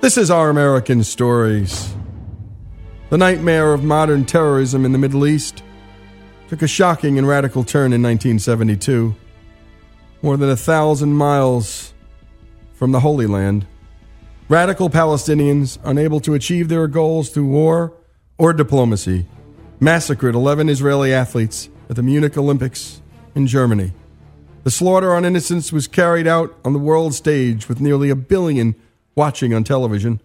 This is Our American Stories. The nightmare of modern terrorism in the Middle East took a shocking and radical turn in 1972. More than a thousand miles from the Holy Land, radical Palestinians, unable to achieve their goals through war or diplomacy, massacred 11 Israeli athletes at the Munich Olympics in Germany. The slaughter on innocents was carried out on the world stage with nearly a billion watching on television.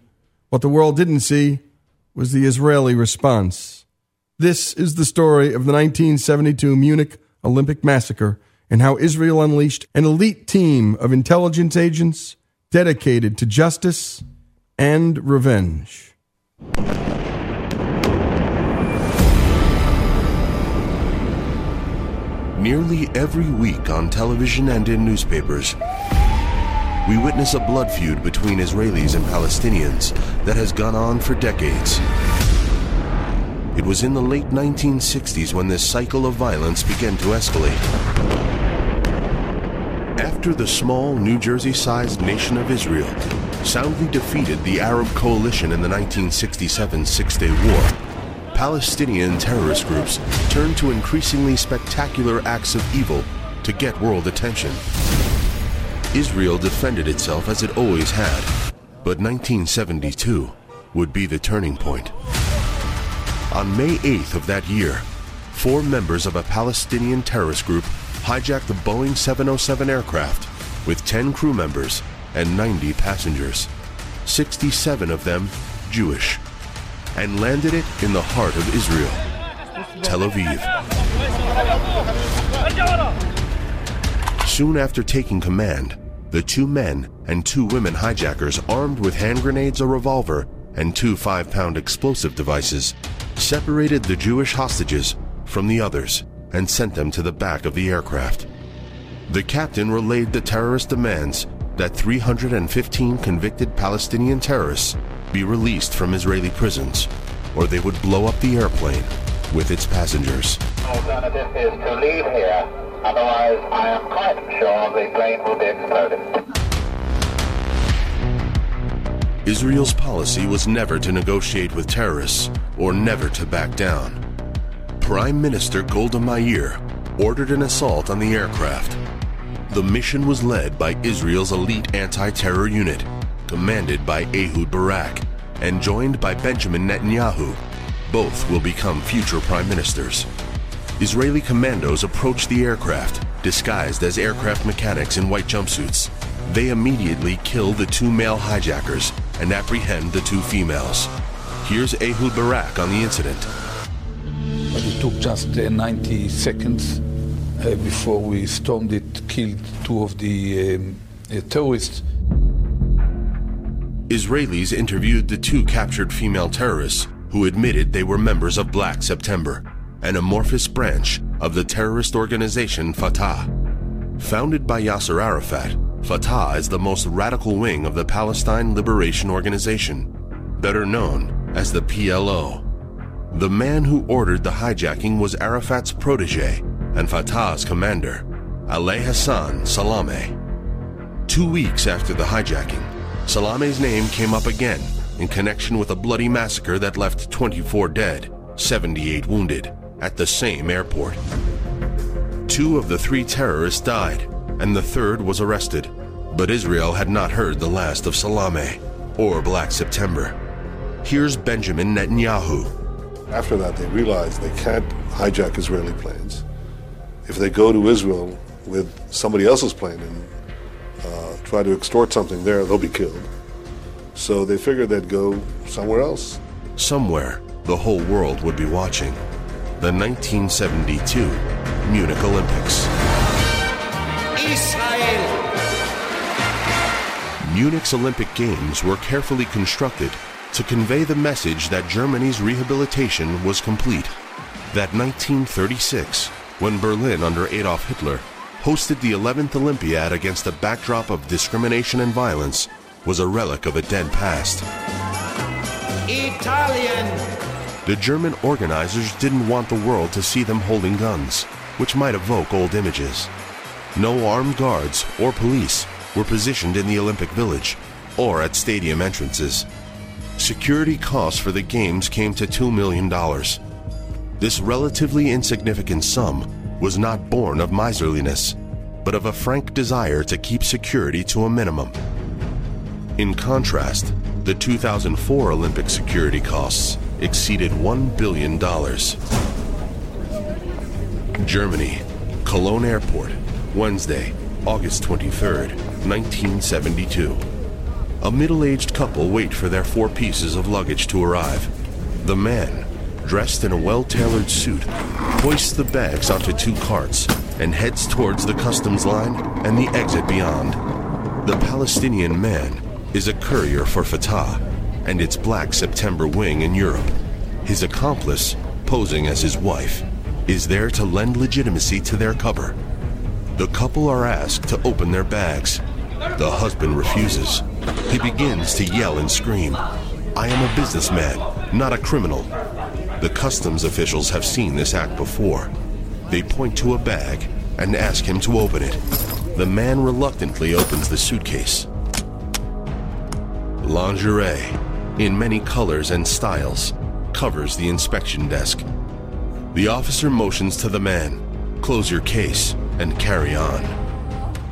What the world didn't see was the Israeli response. This is the story of the 1972 Munich Olympic massacre and how Israel unleashed an elite team of intelligence agents dedicated to justice and revenge. Nearly every week on television and in newspapers, we witness a blood feud between Israelis and Palestinians that has gone on for decades. It was in the late 1960s when this cycle of violence began to escalate. After the small New Jersey sized nation of Israel soundly defeated the Arab coalition in the 1967 Six Day War, Palestinian terrorist groups turned to increasingly spectacular acts of evil to get world attention. Israel defended itself as it always had, but 1972 would be the turning point. On May 8th of that year, four members of a Palestinian terrorist group hijacked the Boeing 707 aircraft with 10 crew members and 90 passengers, 67 of them Jewish, and landed it in the heart of Israel, Tel Aviv. Soon after taking command, the two men and two women hijackers armed with hand grenades, a revolver, and two five pound explosive devices separated the Jewish hostages from the others and sent them to the back of the aircraft. The captain relayed the terrorist demands that 315 convicted Palestinian terrorists be released from Israeli prisons, or they would blow up the airplane with its passengers. Alternative is to leave here, otherwise I am quite sure the plane will be exploded. Israel's policy was never to negotiate with terrorists or never to back down. Prime Minister Golda Meir ordered an assault on the aircraft. The mission was led by Israel's elite anti terror unit, commanded by Ehud Barak, and joined by Benjamin Netanyahu. Both will become future prime ministers. Israeli commandos approached the aircraft, disguised as aircraft mechanics in white jumpsuits. They immediately kill the two male hijackers and apprehend the two females. Here's Ehud Barak on the incident. It took just uh, 90 seconds uh, before we stormed it, killed two of the um, uh, terrorists. Israelis interviewed the two captured female terrorists who admitted they were members of Black September, an amorphous branch of the terrorist organization Fatah. Founded by Yasser Arafat, Fatah is the most radical wing of the Palestine Liberation Organization, better known as the PLO. The man who ordered the hijacking was Arafat's protege and Fatah's commander, Ali Hassan Salameh. Two weeks after the hijacking, Salameh's name came up again in connection with a bloody massacre that left 24 dead, 78 wounded, at the same airport. Two of the three terrorists died, and the third was arrested. But Israel had not heard the last of Salameh or Black September. Here's Benjamin Netanyahu. After that, they realized they can't hijack Israeli planes. If they go to Israel with somebody else's plane and uh, try to extort something there, they'll be killed. So they figured they'd go somewhere else. Somewhere the whole world would be watching. The 1972 Munich Olympics. Israel! Munich's Olympic Games were carefully constructed to convey the message that Germany's rehabilitation was complete. That 1936, when Berlin under Adolf Hitler hosted the 11th Olympiad against a backdrop of discrimination and violence, was a relic of a dead past. Italian! The German organizers didn't want the world to see them holding guns, which might evoke old images. No armed guards or police were positioned in the Olympic Village. or at stadium entrances. Security costs for the games came to $2 million. This relatively insignificant sum was not born of miserliness, but of a frank desire to keep security to a minimum. In contrast, the 2004 Olympic security costs exceeded $1 billion. Germany, Cologne Airport, Wednesday, August 23rd, 1972. A middle aged couple wait for their four pieces of luggage to arrive. The man, dressed in a well tailored suit, hoists the bags onto two carts and heads towards the customs line and the exit beyond. The Palestinian man is a courier for Fatah and its Black September wing in Europe. His accomplice, posing as his wife, is there to lend legitimacy to their cover. The couple are asked to open their bags. The husband refuses. He begins to yell and scream. I am a businessman, not a criminal. The customs officials have seen this act before. They point to a bag and ask him to open it. The man reluctantly opens the suitcase. Lingerie, in many colors and styles, covers the inspection desk. The officer motions to the man, close your case and carry on.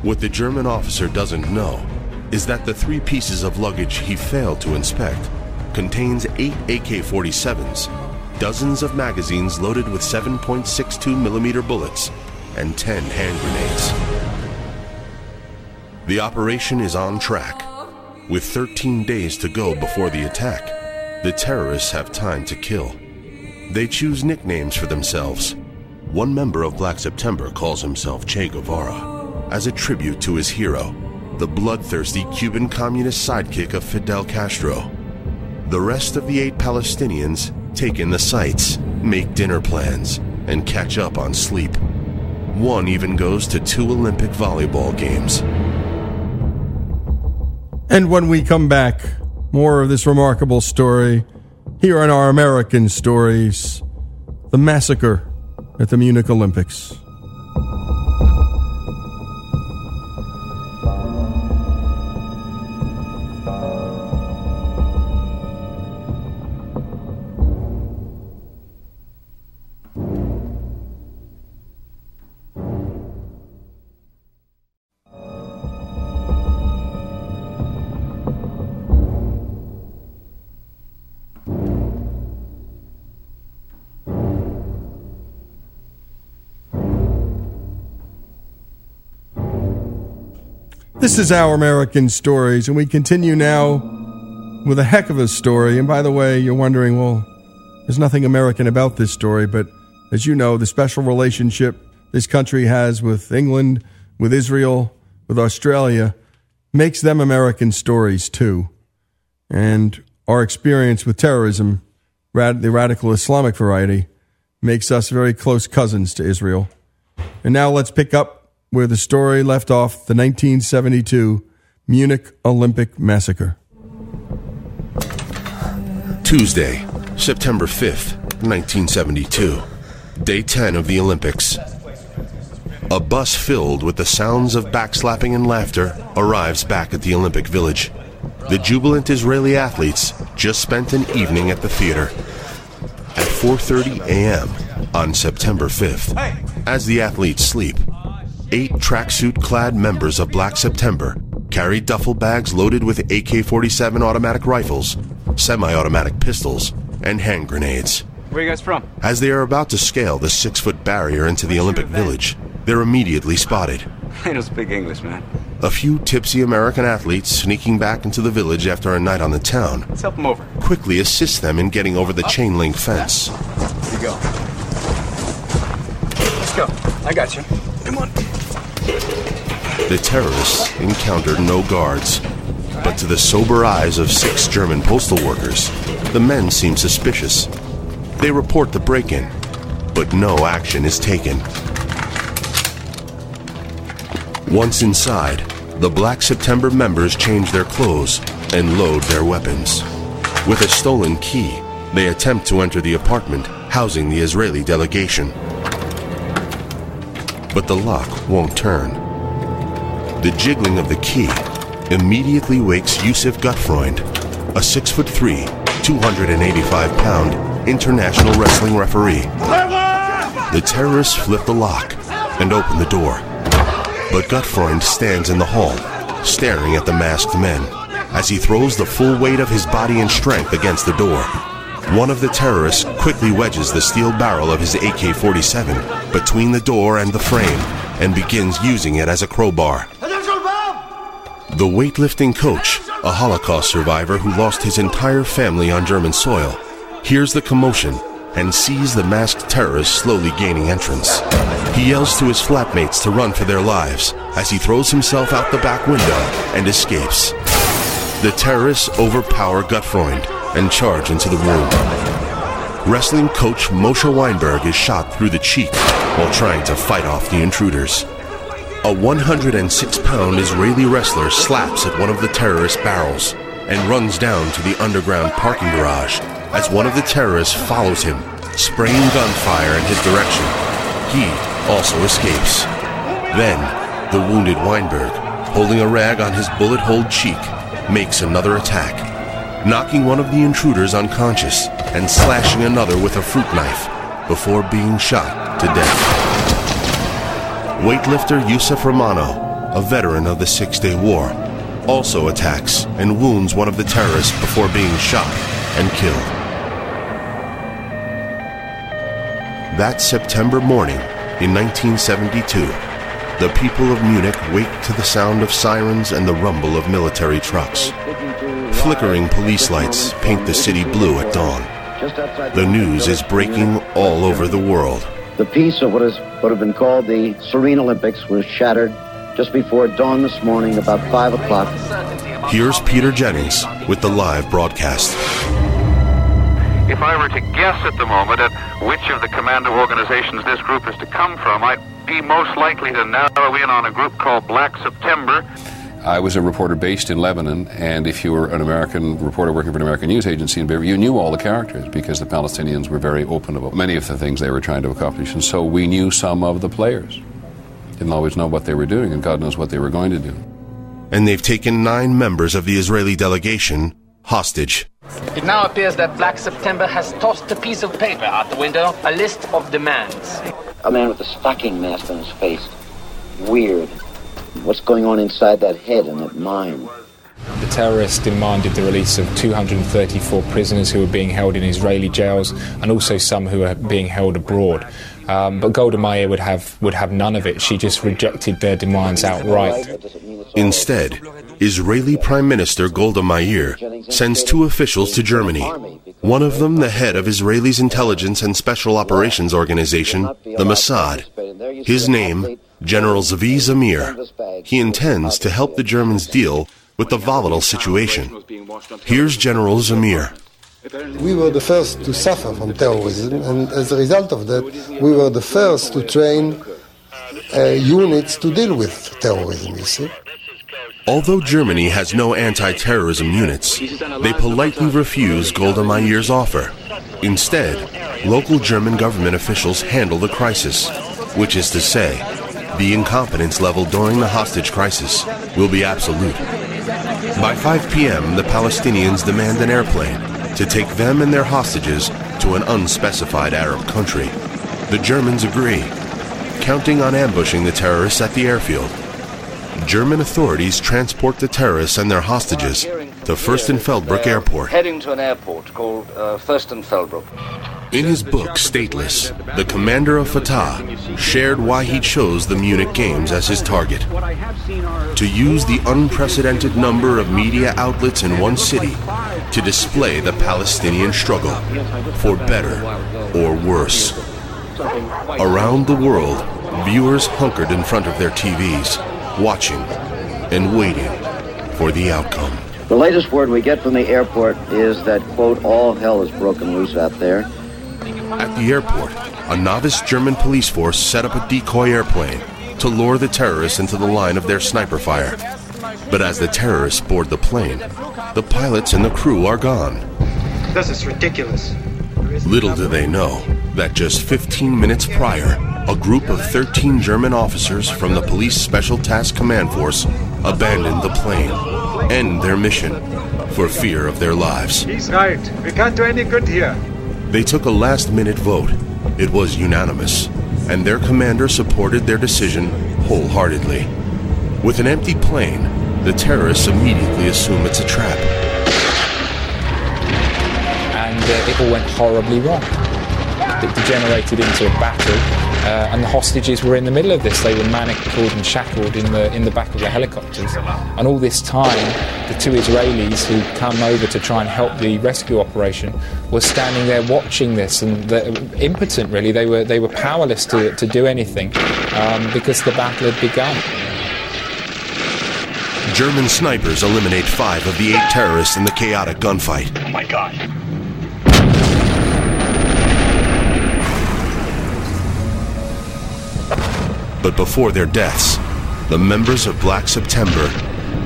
What the German officer doesn't know is that the three pieces of luggage he failed to inspect contains eight AK-47s, dozens of magazines loaded with 7.62 millimeter bullets, and 10 hand grenades. The operation is on track. With 13 days to go before the attack, the terrorists have time to kill. They choose nicknames for themselves. One member of Black September calls himself Che Guevara, as a tribute to his hero, the bloodthirsty Cuban communist sidekick of Fidel Castro. The rest of the eight Palestinians take in the sights, make dinner plans, and catch up on sleep. One even goes to two Olympic volleyball games. And when we come back, more of this remarkable story here on our American stories the massacre at the Munich Olympics. This is Our American Stories, and we continue now with a heck of a story. And by the way, you're wondering, well, there's nothing American about this story, but as you know, the special relationship this country has with England, with Israel, with Australia makes them American stories too. And our experience with terrorism, rad- the radical Islamic variety, makes us very close cousins to Israel. And now let's pick up where the story left off the 1972 Munich Olympic Massacre. Tuesday, September 5th, 1972. Day 10 of the Olympics. A bus filled with the sounds of backslapping and laughter arrives back at the Olympic Village. The jubilant Israeli athletes just spent an evening at the theater. At 4:30 a.m. on September 5th, as the athletes sleep, eight tracksuit clad members of Black September carried duffel bags loaded with AK 47 automatic rifles, semi automatic pistols, and hand grenades. Where are you guys from? As they are about to scale the six foot barrier into the Olympic Village, they're immediately spotted. I don't speak English, man. A few tipsy American athletes sneaking back into the village after a night on the town Let's help them over. quickly assist them in getting over the chain link fence. Here you go. Let's go. I got you. Come on. The terrorists encountered no guards, but to the sober eyes of six German postal workers, the men seem suspicious. They report the break in, but no action is taken. Once inside, the Black September members change their clothes and load their weapons. With a stolen key, they attempt to enter the apartment housing the Israeli delegation. But the lock won't turn. The jiggling of the key immediately wakes Yusuf Gutfreund, a 6'3, 285 pound international wrestling referee. The terrorists flip the lock and open the door. But Gutfreund stands in the hall, staring at the masked men as he throws the full weight of his body and strength against the door. One of the terrorists quickly wedges the steel barrel of his AK 47 between the door and the frame and begins using it as a crowbar. The weightlifting coach, a Holocaust survivor who lost his entire family on German soil, hears the commotion and sees the masked terrorists slowly gaining entrance. He yells to his flatmates to run for their lives as he throws himself out the back window and escapes. The terrorists overpower Gutfreund and charge into the room. Wrestling coach Moshe Weinberg is shot through the cheek while trying to fight off the intruders. A 106 pound Israeli wrestler slaps at one of the terrorist barrels and runs down to the underground parking garage as one of the terrorists follows him, spraying gunfire in his direction. He also escapes. Then, the wounded Weinberg, holding a rag on his bullet holed cheek, makes another attack, knocking one of the intruders unconscious and slashing another with a fruit knife before being shot to death. Weightlifter Yusuf Romano, a veteran of the Six Day War, also attacks and wounds one of the terrorists before being shot and killed. That September morning in 1972, the people of Munich wake to the sound of sirens and the rumble of military trucks. Flickering police lights paint the city blue at dawn. The news is breaking all over the world. The peace of what is what have been called the Serene Olympics was shattered just before dawn this morning, about five o'clock. Here's Peter Jennings with the live broadcast. If I were to guess at the moment at which of the commando organizations this group is to come from, I'd be most likely to narrow in on a group called Black September. I was a reporter based in Lebanon, and if you were an American reporter working for an American news agency in Beirut, you knew all the characters because the Palestinians were very open about many of the things they were trying to accomplish, and so we knew some of the players. Didn't always know what they were doing, and God knows what they were going to do. And they've taken nine members of the Israeli delegation hostage. It now appears that Black September has tossed a piece of paper out the window, a list of demands. A man with a stocking mask on his face. Weird. What's going on inside that head and that mind? The terrorists demanded the release of 234 prisoners who were being held in Israeli jails and also some who were being held abroad. Um, but Golda Meir would have would have none of it. She just rejected their demands outright. Instead, Israeli Prime Minister Golda Meir sends two officials to Germany. One of them, the head of Israel's intelligence and special operations organization, the Mossad. His name, General Zvi Zamir. He intends to help the Germans deal with the volatile situation. Here's General Zamir. We were the first to suffer from terrorism, and as a result of that, we were the first to train uh, units to deal with terrorism, you see. Although Germany has no anti-terrorism units, they politely refuse Golda Meir's offer. Instead, local German government officials handle the crisis, which is to say, the incompetence level during the hostage crisis will be absolute. By 5 p.m., the Palestinians demand an airplane to take them and their hostages to an unspecified Arab country. The Germans agree, counting on ambushing the terrorists at the airfield. German authorities transport the terrorists and their hostages to Furstenfeldbruck Airport. Heading to an airport called uh, Furstenfeldbruck. In his book Stateless, the commander of Fatah shared why he chose the Munich Games as his target. To use the unprecedented number of media outlets in one city to display the Palestinian struggle, for better or worse. Around the world, viewers hunkered in front of their TVs, watching and waiting for the outcome. The latest word we get from the airport is that, quote, all hell is broken loose out there. At the airport, a novice German police force set up a decoy airplane to lure the terrorists into the line of their sniper fire. But as the terrorists board the plane, the pilots and the crew are gone. This is ridiculous. Little do they know that just 15 minutes prior, a group of 13 German officers from the Police Special Task Command Force abandoned the plane, end their mission for fear of their lives. He's right. We can't do any good here. They took a last minute vote. It was unanimous, and their commander supported their decision wholeheartedly. With an empty plane, the terrorists immediately assume it's a trap. And uh, it all went horribly wrong. It degenerated into a battle, uh, and the hostages were in the middle of this. They were manacled and shackled in the in the back of the helicopters. And all this time, the two Israelis who come over to try and help the rescue operation were standing there watching this, and impotent. Really, they were they were powerless to to do anything um, because the battle had begun. German snipers eliminate five of the eight terrorists in the chaotic gunfight. Oh my god. But before their deaths, the members of Black September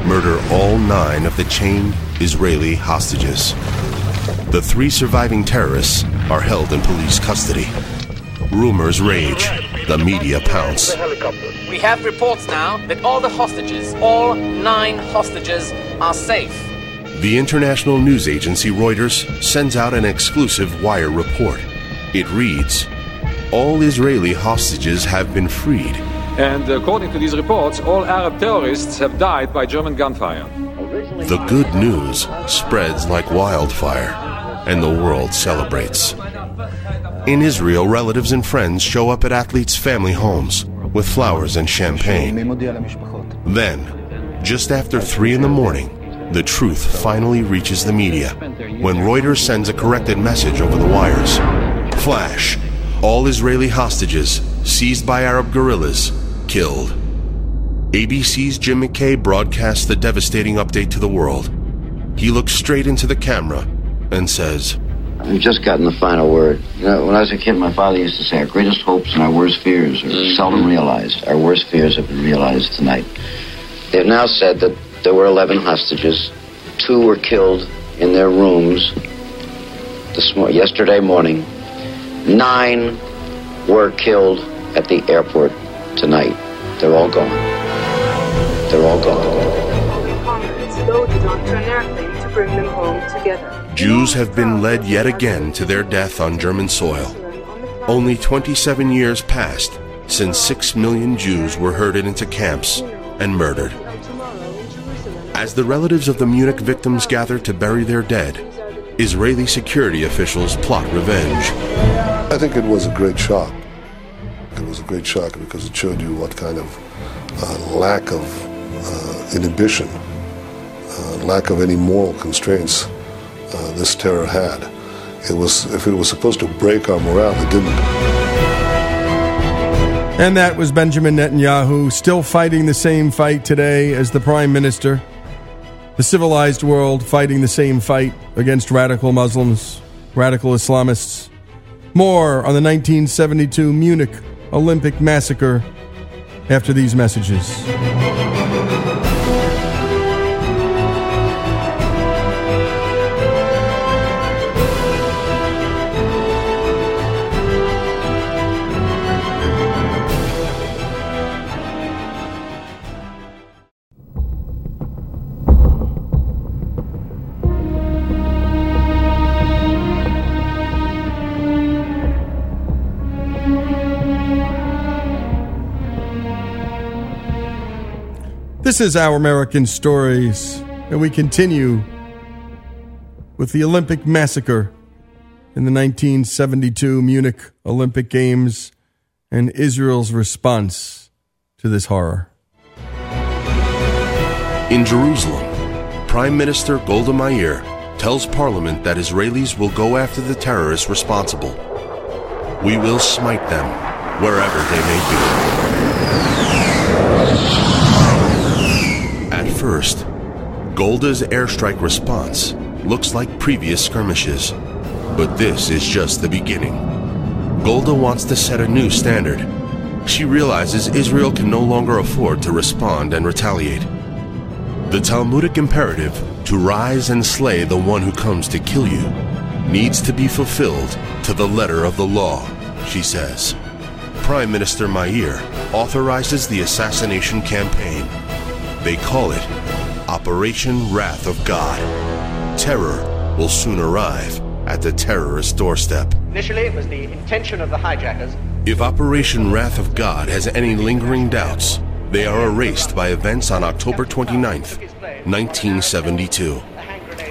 murder all nine of the chained Israeli hostages. The three surviving terrorists are held in police custody. Rumors rage. The media pounce. We have reports now that all the hostages, all nine hostages, are safe. The international news agency Reuters sends out an exclusive wire report. It reads All Israeli hostages have been freed. And according to these reports, all Arab terrorists have died by German gunfire. The good news spreads like wildfire, and the world celebrates. In Israel, relatives and friends show up at athletes' family homes with flowers and champagne. Then, just after 3 in the morning, the truth finally reaches the media when Reuters sends a corrected message over the wires. Flash all Israeli hostages seized by Arab guerrillas killed. ABC's Jim McKay broadcasts the devastating update to the world. He looks straight into the camera and says, We've just gotten the final word. You know, when I was a kid, my father used to say, Our greatest hopes and our worst fears are mm-hmm. seldom realized. Our worst fears have been realized tonight. They have now said that there were 11 hostages. Two were killed in their rooms this mo- yesterday morning. Nine were killed at the airport tonight. They're all gone. They're all gone. Comrades loaded onto an airplane to bring them home together. Jews have been led yet again to their death on German soil. Only 27 years passed since 6 million Jews were herded into camps and murdered. As the relatives of the Munich victims gather to bury their dead, Israeli security officials plot revenge. I think it was a great shock. It was a great shock because it showed you what kind of uh, lack of uh, inhibition, uh, lack of any moral constraints uh, this terror had. It was, if it was supposed to break our morale, it didn't. And that was Benjamin Netanyahu, still fighting the same fight today as the prime minister. The civilized world fighting the same fight against radical Muslims, radical Islamists. More on the 1972 Munich Olympic massacre after these messages. This is Our American Stories, and we continue with the Olympic massacre in the 1972 Munich Olympic Games and Israel's response to this horror. In Jerusalem, Prime Minister Golda Meir tells Parliament that Israelis will go after the terrorists responsible. We will smite them wherever they may be. First, Golda's airstrike response looks like previous skirmishes, but this is just the beginning. Golda wants to set a new standard. She realizes Israel can no longer afford to respond and retaliate. The Talmudic imperative to rise and slay the one who comes to kill you needs to be fulfilled to the letter of the law, she says. Prime Minister Meir authorizes the assassination campaign. They call it Operation Wrath of God. Terror will soon arrive at the terrorist doorstep. Initially, it was the intention of the hijackers. If Operation Wrath of God has any lingering doubts, they are erased by events on October 29th, 1972.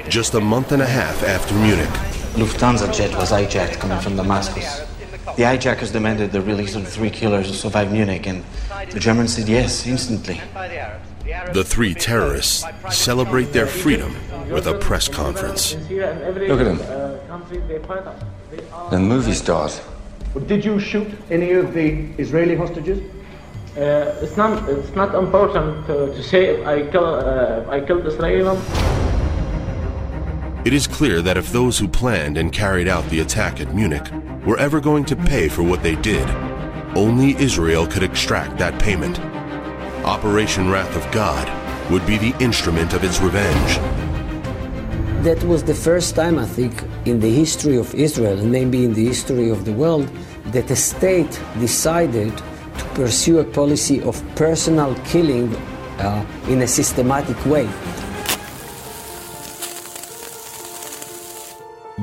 Just a month and a half after Munich. Lufthansa jet was hijacked coming from Damascus. The hijackers demanded the release of the three killers who survived Munich, and the Germans said yes instantly. The three terrorists celebrate their freedom with a press conference. Look at them. The movie stars. Did you shoot any of the Israeli hostages? Uh, it's not. It's not important to, to say I kill. Uh, I killed Israeli. It is clear that if those who planned and carried out the attack at Munich were ever going to pay for what they did, only Israel could extract that payment. Operation Wrath of God would be the instrument of its revenge. That was the first time, I think, in the history of Israel, and maybe in the history of the world, that a state decided to pursue a policy of personal killing uh, in a systematic way.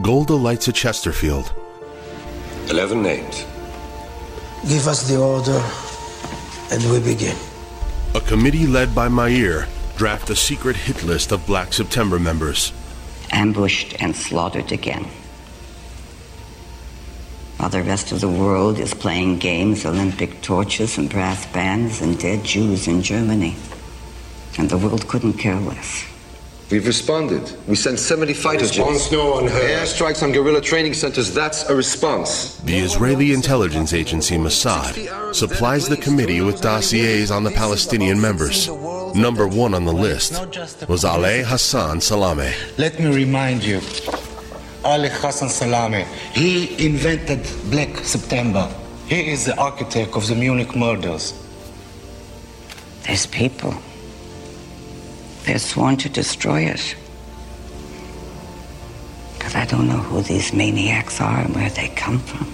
Golda lights a Chesterfield. Eleven names. Give us the order, and we begin. A committee led by Meir draft a secret hit list of Black September members. Ambushed and slaughtered again. While the rest of the world is playing games, Olympic torches and brass bands and dead Jews in Germany. And the world couldn't care less. We've responded. We sent 70 fighter Response jets. no one heard. Airstrikes on guerrilla training centers. That's a response. The Israeli intelligence agency Mossad supplies the committee with dossiers on the Palestinian members. Number one on the list was Ali Hassan Salame. Let me remind you, Ali Hassan Salame, he invented Black September. He is the architect of the Munich murders. There's people. They're sworn to destroy it. But I don't know who these maniacs are and where they come from.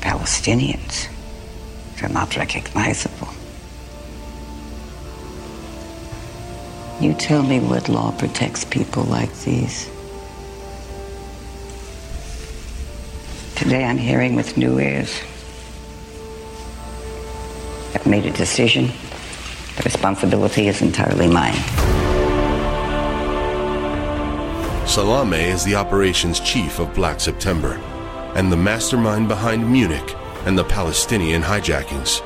Palestinians. They're not recognizable. You tell me what law protects people like these. Today I'm hearing with new ears. I've made a decision. The responsibility is entirely mine. Salame is the operations chief of Black September and the mastermind behind Munich and the Palestinian hijackings.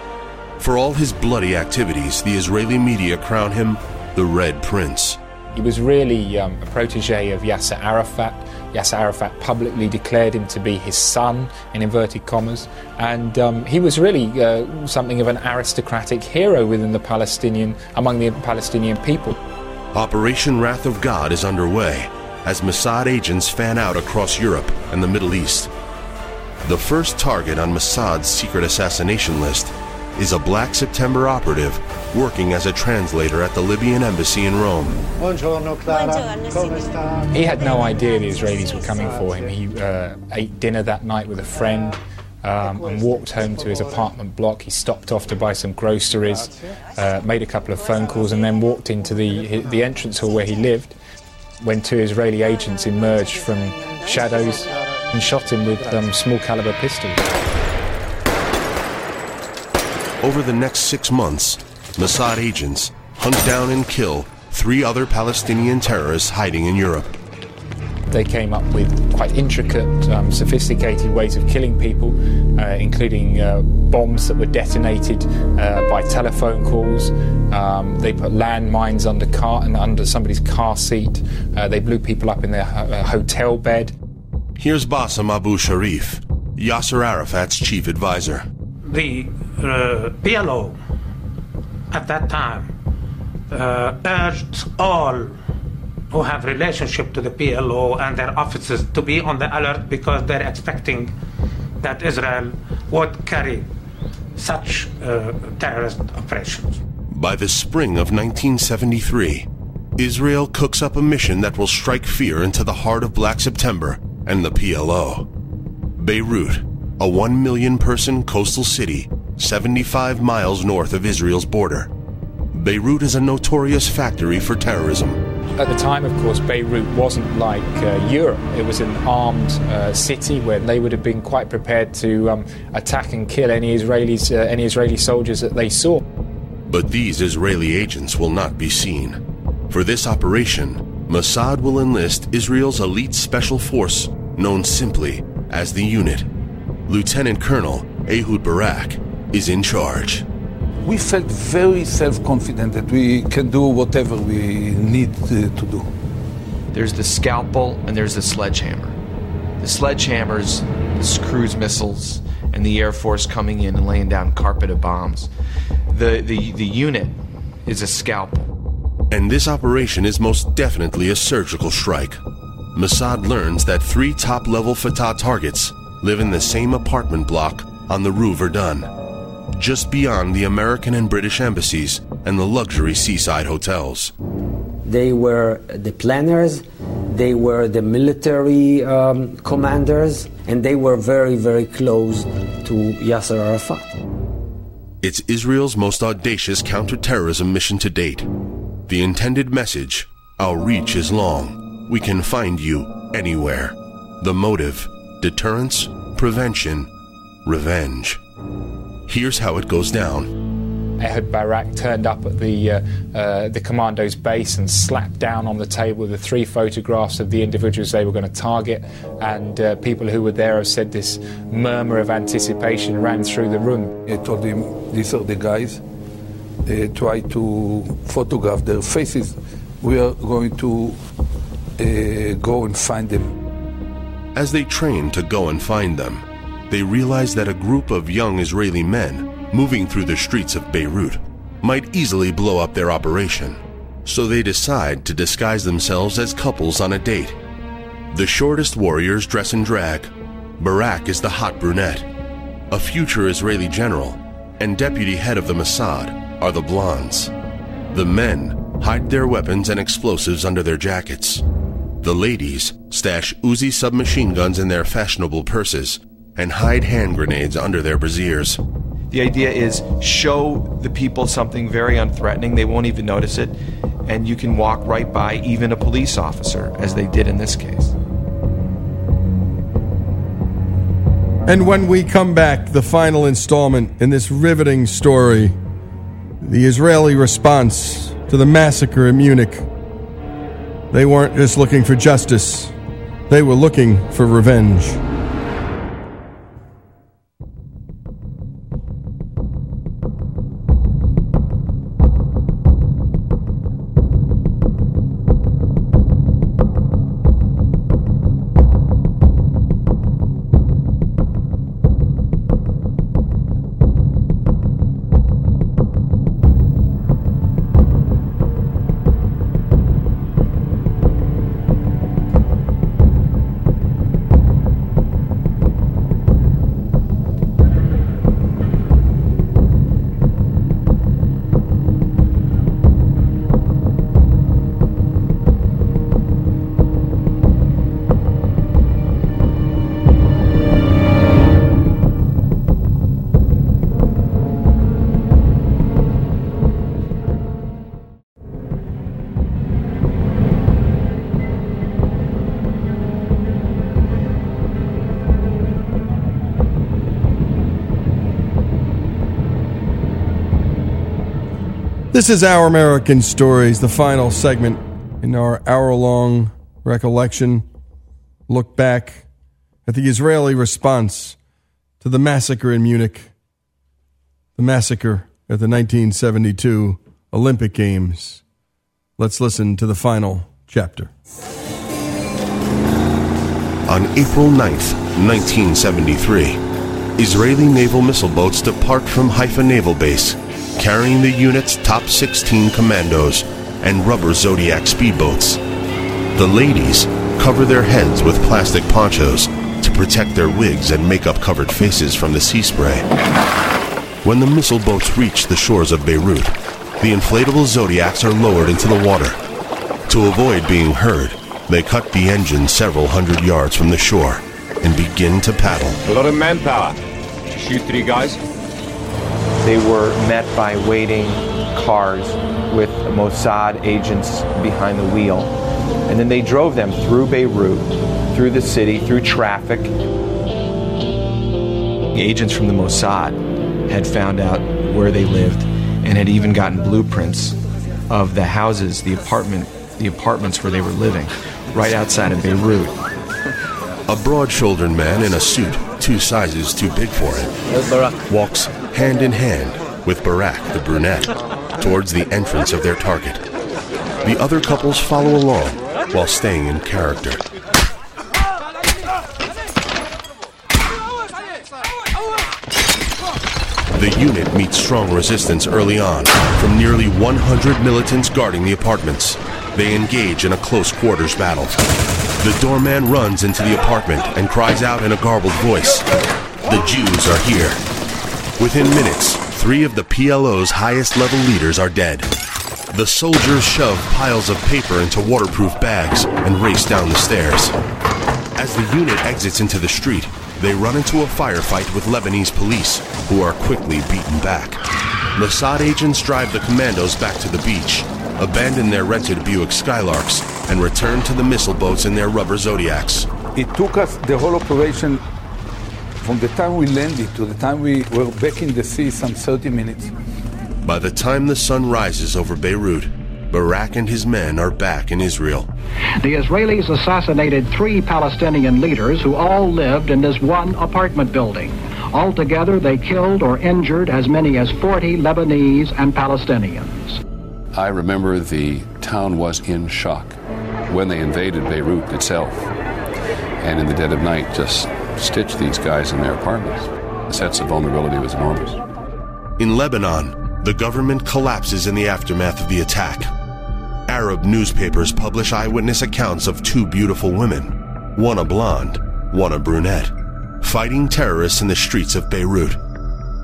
For all his bloody activities, the Israeli media crown him the Red Prince. He was really um, a protege of Yasser Arafat. Yasser Arafat publicly declared him to be his son, in inverted commas, and um, he was really uh, something of an aristocratic hero within the Palestinian, among the Palestinian people. Operation Wrath of God is underway as Mossad agents fan out across Europe and the Middle East. The first target on Mossad's secret assassination list is a Black September operative working as a translator at the Libyan embassy in Rome. Buongiorno, Clara. Come sta? He had no idea the Israelis were coming for him. He uh, ate dinner that night with a friend um, and walked home to his apartment block. He stopped off to buy some groceries, uh, made a couple of phone calls, and then walked into the, the entrance hall where he lived when two Israeli agents emerged from shadows and shot him with um, small caliber pistols. Over the next six months, Mossad agents hunt down and kill three other Palestinian terrorists hiding in Europe. They came up with quite intricate, um, sophisticated ways of killing people, uh, including uh, bombs that were detonated uh, by telephone calls. Um, they put landmines under car and under somebody's car seat. Uh, they blew people up in their ho- uh, hotel bed. Here's Bassem Abu Sharif, Yasser Arafat's chief advisor. the uh, PLO at that time uh, urged all who have relationship to the PLO and their officers to be on the alert because they're expecting that Israel would carry such uh, terrorist operations. By the spring of 1973, Israel cooks up a mission that will strike fear into the heart of Black September and the PLO. Beirut, a 1 million person coastal city 75 miles north of Israel's border. Beirut is a notorious factory for terrorism. At the time, of course, Beirut wasn't like uh, Europe. It was an armed uh, city where they would have been quite prepared to um, attack and kill any Israelis, uh, any Israeli soldiers that they saw. But these Israeli agents will not be seen. For this operation, Mossad will enlist Israel's elite special force, known simply as the Unit. Lieutenant Colonel Ehud Barak is in charge. We felt very self confident that we can do whatever we need to, to do. There's the scalpel and there's the sledgehammer. The sledgehammers, the cruise missiles, and the Air Force coming in and laying down carpet of bombs. The, the, the unit is a scalpel. And this operation is most definitely a surgical strike. Mossad learns that three top level Fatah targets live in the same apartment block on the Rue Verdun, just beyond the American and British embassies and the luxury seaside hotels. They were the planners, they were the military um, commanders, and they were very, very close to Yasser Arafat. It's Israel's most audacious counterterrorism mission to date. The intended message our reach is long. We can find you anywhere. The motive deterrence, prevention, revenge. Here's how it goes down. Ehud Barak turned up at the uh, uh, the commando's base and slapped down on the table the three photographs of the individuals they were going to target. And uh, people who were there have said this murmur of anticipation ran through the room. I told him, "These are the guys. try to photograph their faces. We are going to uh, go and find them." As they train to go and find them, they realize that a group of young Israeli men moving through the streets of Beirut might easily blow up their operation. So they decide to disguise themselves as couples on a date. The shortest warriors dress in drag. Barak is the hot brunette. A future Israeli general and deputy head of the Mossad are the blondes. The men hide their weapons and explosives under their jackets. The ladies stash Uzi submachine guns in their fashionable purses and hide hand grenades under their brassieres. The idea is show the people something very unthreatening, they won't even notice it, and you can walk right by even a police officer, as they did in this case. And when we come back, the final installment in this riveting story the Israeli response to the massacre in Munich. They weren't just looking for justice, they were looking for revenge. This is Our American Stories, the final segment in our hour long recollection. Look back at the Israeli response to the massacre in Munich, the massacre at the 1972 Olympic Games. Let's listen to the final chapter. On April 9th, 1973, Israeli naval missile boats depart from Haifa Naval Base carrying the unit's top 16 commandos and rubber Zodiac speedboats. The ladies cover their heads with plastic ponchos to protect their wigs and makeup covered faces from the sea spray. When the missile boats reach the shores of Beirut, the inflatable Zodiacs are lowered into the water. To avoid being heard, they cut the engine several hundred yards from the shore and begin to paddle. A lot of manpower. Shoot three guys. They were met by waiting cars with Mossad agents behind the wheel. And then they drove them through Beirut, through the city, through traffic. The agents from the Mossad had found out where they lived and had even gotten blueprints of the houses, the apartment, the apartments where they were living, right outside of Beirut. A broad shouldered man in a suit, two sizes too big for him, walks hand in hand with Barak, the brunette, towards the entrance of their target. The other couples follow along while staying in character. The unit meets strong resistance early on from nearly 100 militants guarding the apartments. They engage in a close quarters battle. The doorman runs into the apartment and cries out in a garbled voice The Jews are here. Within minutes, three of the PLO's highest level leaders are dead. The soldiers shove piles of paper into waterproof bags and race down the stairs. As the unit exits into the street, they run into a firefight with Lebanese police, who are quickly beaten back. Mossad agents drive the commandos back to the beach, abandon their rented Buick Skylarks, and returned to the missile boats in their rubber Zodiacs. It took us the whole operation from the time we landed to the time we were back in the sea some 30 minutes. By the time the sun rises over Beirut, Barak and his men are back in Israel. The Israelis assassinated three Palestinian leaders who all lived in this one apartment building. Altogether, they killed or injured as many as 40 Lebanese and Palestinians. I remember the town was in shock when they invaded Beirut itself. And in the dead of night, just stitched these guys in their apartments. The sense of vulnerability was enormous. In Lebanon, the government collapses in the aftermath of the attack. Arab newspapers publish eyewitness accounts of two beautiful women, one a blonde, one a brunette, fighting terrorists in the streets of Beirut,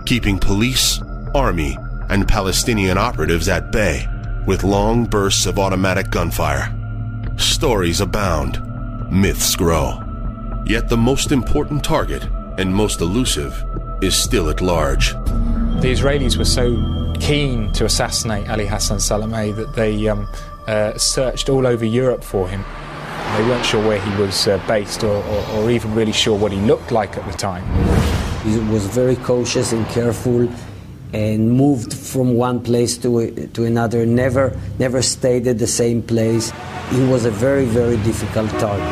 keeping police, army, and Palestinian operatives at bay with long bursts of automatic gunfire. Stories abound, myths grow. Yet the most important target, and most elusive, is still at large. The Israelis were so keen to assassinate Ali Hassan Salameh that they um, uh, searched all over Europe for him. They weren't sure where he was uh, based or, or, or even really sure what he looked like at the time. He was very cautious and careful and moved from one place to, to another, never, never stayed at the same place. He was a very, very difficult target.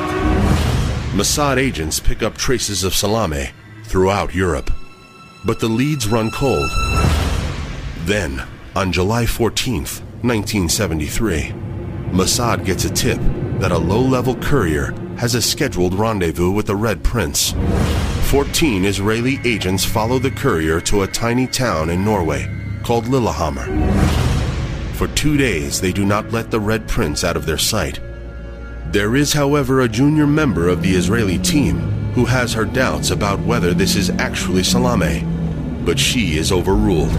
Mossad agents pick up traces of Salameh throughout Europe, but the leads run cold. Then, on July 14th, 1973, Mossad gets a tip that a low level courier has a scheduled rendezvous with the Red Prince. 14 Israeli agents follow the courier to a tiny town in Norway called Lillehammer. For two days, they do not let the Red Prince out of their sight. There is, however, a junior member of the Israeli team who has her doubts about whether this is actually Salameh, but she is overruled.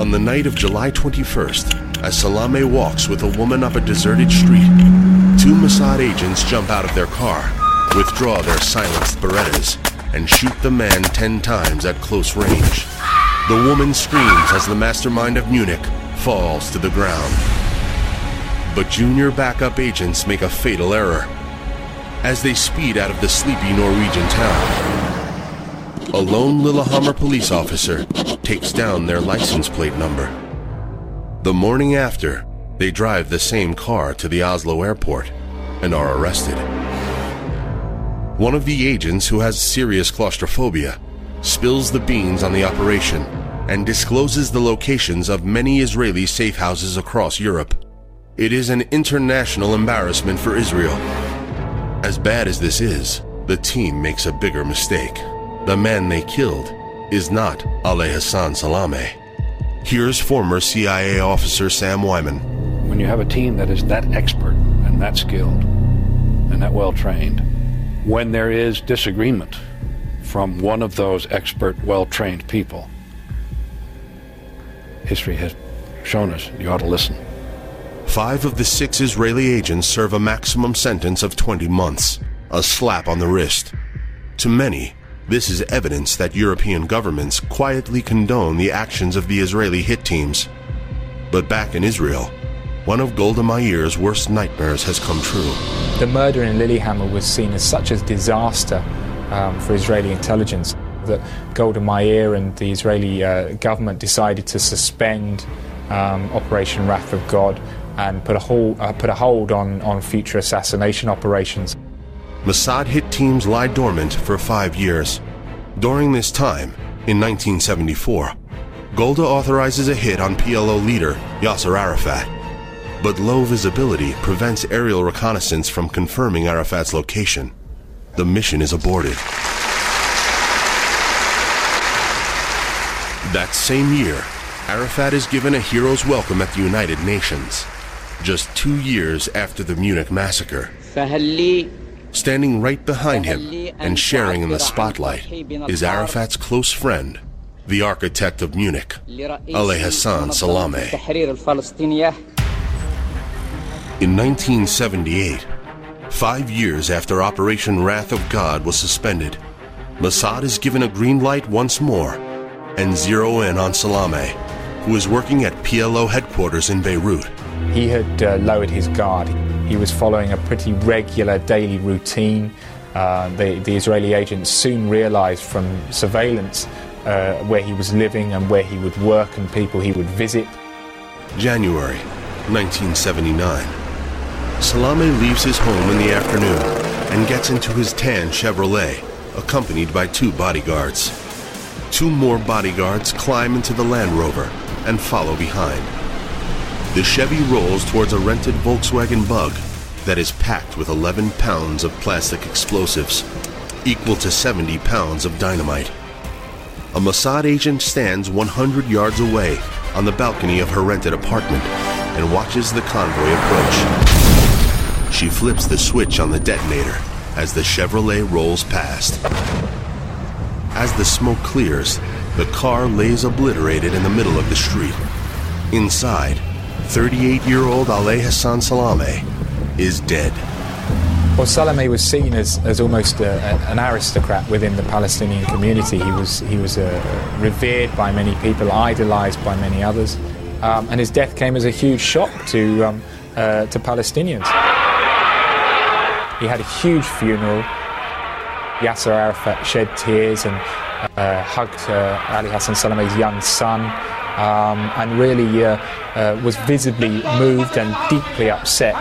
On the night of July 21st, as Salameh walks with a woman up a deserted street, two Mossad agents jump out of their car, withdraw their silenced Berettas, and shoot the man ten times at close range. The woman screams as the mastermind of Munich falls to the ground. But junior backup agents make a fatal error as they speed out of the sleepy Norwegian town. A lone Lillehammer police officer takes down their license plate number. The morning after, they drive the same car to the Oslo airport and are arrested. One of the agents who has serious claustrophobia spills the beans on the operation and discloses the locations of many Israeli safe houses across Europe. It is an international embarrassment for Israel. As bad as this is, the team makes a bigger mistake. The man they killed is not Ali Hassan Salameh. Here's former CIA officer Sam Wyman. When you have a team that is that expert and that skilled and that well trained, when there is disagreement from one of those expert, well trained people, history has shown us you ought to listen. Five of the six Israeli agents serve a maximum sentence of 20 months, a slap on the wrist. To many, this is evidence that European governments quietly condone the actions of the Israeli hit teams. But back in Israel, one of Golda Meir's worst nightmares has come true. The murder in Lillehammer was seen as such a disaster um, for Israeli intelligence that Golda Meir and the Israeli uh, government decided to suspend um, Operation Wrath of God and put a, hold, uh, put a hold on, on future assassination operations. Mossad hit teams lie dormant for five years. During this time, in 1974, Golda authorizes a hit on PLO leader Yasser Arafat. But low visibility prevents aerial reconnaissance from confirming Arafat's location. The mission is aborted. That same year, Arafat is given a hero's welcome at the United Nations, just two years after the Munich massacre. Standing right behind him and sharing in the spotlight is Arafat's close friend, the architect of Munich, Ali Hassan Salameh. In 1978, five years after Operation Wrath of God was suspended, Mossad is given a green light once more and zero in on Salameh, who is working at PLO headquarters in Beirut. He had uh, lowered his guard. He was following a pretty regular daily routine. Uh, the, the, Israeli agents soon realized from surveillance uh, where he was living and where he would work and people he would visit. January 1979. Salameh leaves his home in the afternoon and gets into his tan Chevrolet, accompanied by two bodyguards. Two more bodyguards climb into the Land Rover and follow behind. The Chevy rolls towards a rented Volkswagen Bug that is packed with 11 pounds of plastic explosives, equal to 70 pounds of dynamite. A Mossad agent stands 100 yards away on the balcony of her rented apartment and watches the convoy approach. She flips the switch on the detonator as the Chevrolet rolls past. As the smoke clears, the car lays obliterated in the middle of the street. Inside, 38 year old Ali Hassan Salameh is dead. Well, Salameh was seen as, as almost a, an aristocrat within the Palestinian community. He was, he was uh, revered by many people, idolized by many others. Um, and his death came as a huge shock to, um, uh, to Palestinians. He had a huge funeral. Yasser Arafat shed tears and uh, hugged uh, Ali Hassan Salameh's young son um, and really uh, uh, was visibly moved and deeply upset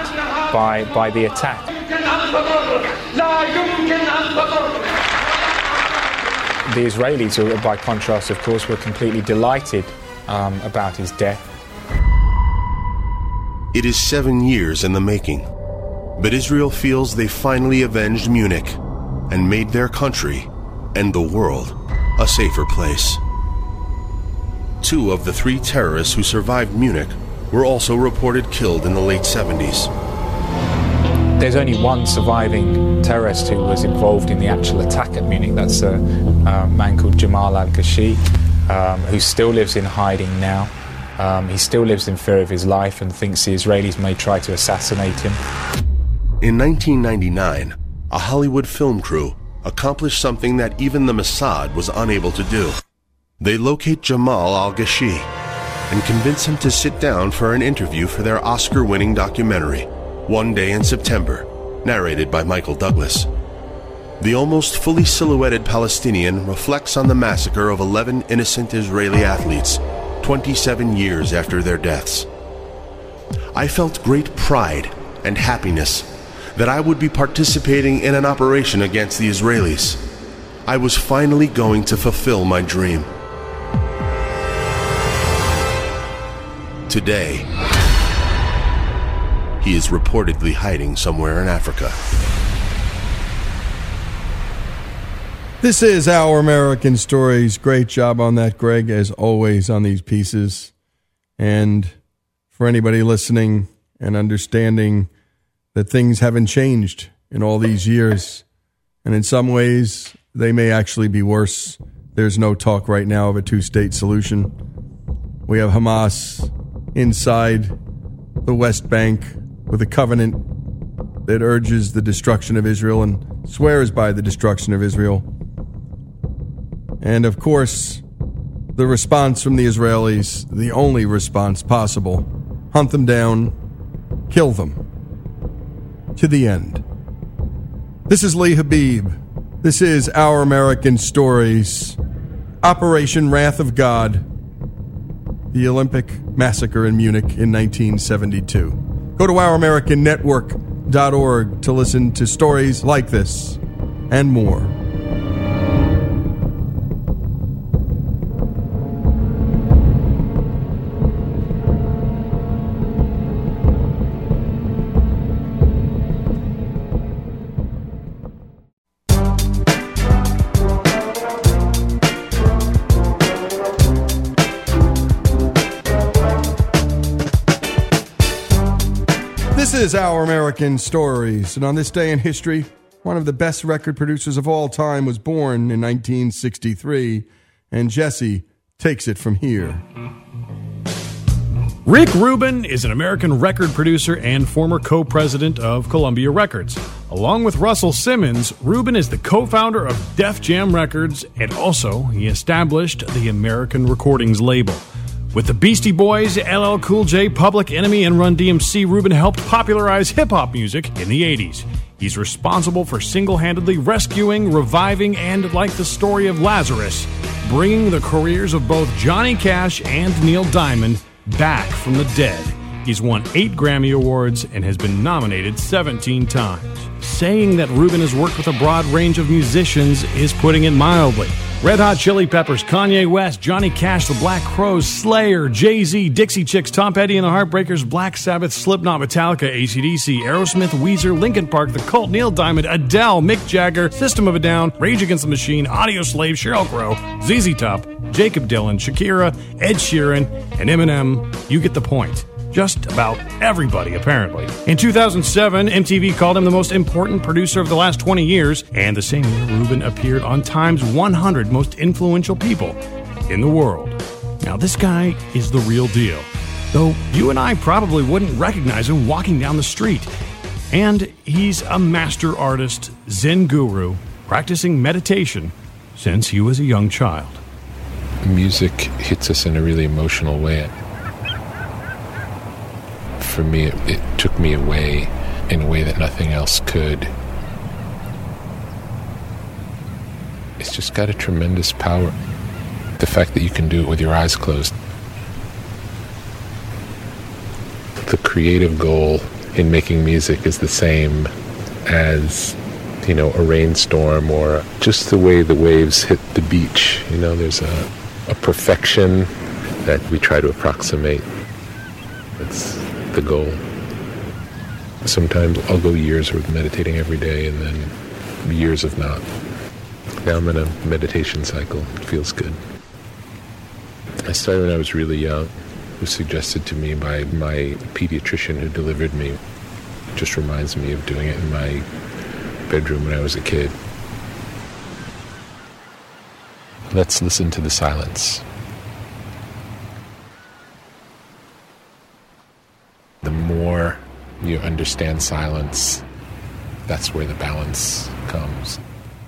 by, by the attack. The Israelis, by contrast, of course, were completely delighted um, about his death. It is seven years in the making, but Israel feels they finally avenged Munich and made their country and the world a safer place. Two of the three terrorists who survived Munich were also reported killed in the late 70s. There's only one surviving terrorist who was involved in the actual attack at Munich. That's a, a man called Jamal al Ghashi, um, who still lives in hiding now. Um, he still lives in fear of his life and thinks the Israelis may try to assassinate him. In 1999, a Hollywood film crew accomplished something that even the Mossad was unable to do. They locate Jamal al Ghashi and convince him to sit down for an interview for their Oscar winning documentary, One Day in September, narrated by Michael Douglas. The almost fully silhouetted Palestinian reflects on the massacre of 11 innocent Israeli athletes 27 years after their deaths. I felt great pride and happiness that I would be participating in an operation against the Israelis. I was finally going to fulfill my dream. Today, he is reportedly hiding somewhere in Africa. This is Our American Stories. Great job on that, Greg, as always, on these pieces. And for anybody listening and understanding that things haven't changed in all these years, and in some ways, they may actually be worse. There's no talk right now of a two state solution. We have Hamas inside the West Bank with a covenant that urges the destruction of Israel and swears by the destruction of Israel. And of course, the response from the Israelis, the only response possible hunt them down, kill them. To the end. This is Lee Habeeb. This is Our American Stories. Operation Wrath of God. The Olympic Massacre in Munich in 1972. Go to OurAmericanNetwork.org to listen to stories like this and more. Is Our American Stories, and on this day in history, one of the best record producers of all time was born in 1963, and Jesse takes it from here. Rick Rubin is an American record producer and former co president of Columbia Records. Along with Russell Simmons, Rubin is the co founder of Def Jam Records and also he established the American Recordings label. With the Beastie Boys, LL Cool J, Public Enemy, and Run DMC, Rubin helped popularize hip hop music in the 80s. He's responsible for single handedly rescuing, reviving, and, like the story of Lazarus, bringing the careers of both Johnny Cash and Neil Diamond back from the dead. He's won eight Grammy Awards and has been nominated 17 times. Saying that Rubin has worked with a broad range of musicians is putting it mildly. Red Hot Chili Peppers, Kanye West, Johnny Cash, The Black Crowes, Slayer, Jay Z, Dixie Chicks, Tom Petty and the Heartbreakers, Black Sabbath, Slipknot, Metallica, ACDC, Aerosmith, Weezer, Linkin Park, The Cult, Neil Diamond, Adele, Mick Jagger, System of a Down, Rage Against the Machine, Audioslave, Sheryl Crow, ZZ Top, Jakob Dylan, Shakira, Ed Sheeran, and Eminem. You get the point just about everybody, apparently. In 2007, MTV called him the most important producer of the last 20 years, and the same year, Rubin appeared on Time's 100 most influential people in the world. Now, this guy is the real deal, though you and I probably wouldn't recognize him walking down the street. And he's a master artist, Zen guru, practicing meditation since he was a young child. Music hits us in a really emotional way for me, it, it, took me away in a way that nothing else could. It's just got a tremendous power. The fact that you can do it with your eyes closed. The creative goal in making music is the same as, you know, a rainstorm or just the way the waves hit the beach. You know, there's a, a perfection that we try to approximate. It's the goal. Sometimes I'll go years with meditating every day and then years of not. Now I'm in a meditation cycle. It feels good. I started when I was really young. It was suggested to me by my pediatrician who delivered me. It just reminds me of doing it in my bedroom when I was a kid. Let's listen to the silence. the more you understand silence, that's where the balance comes.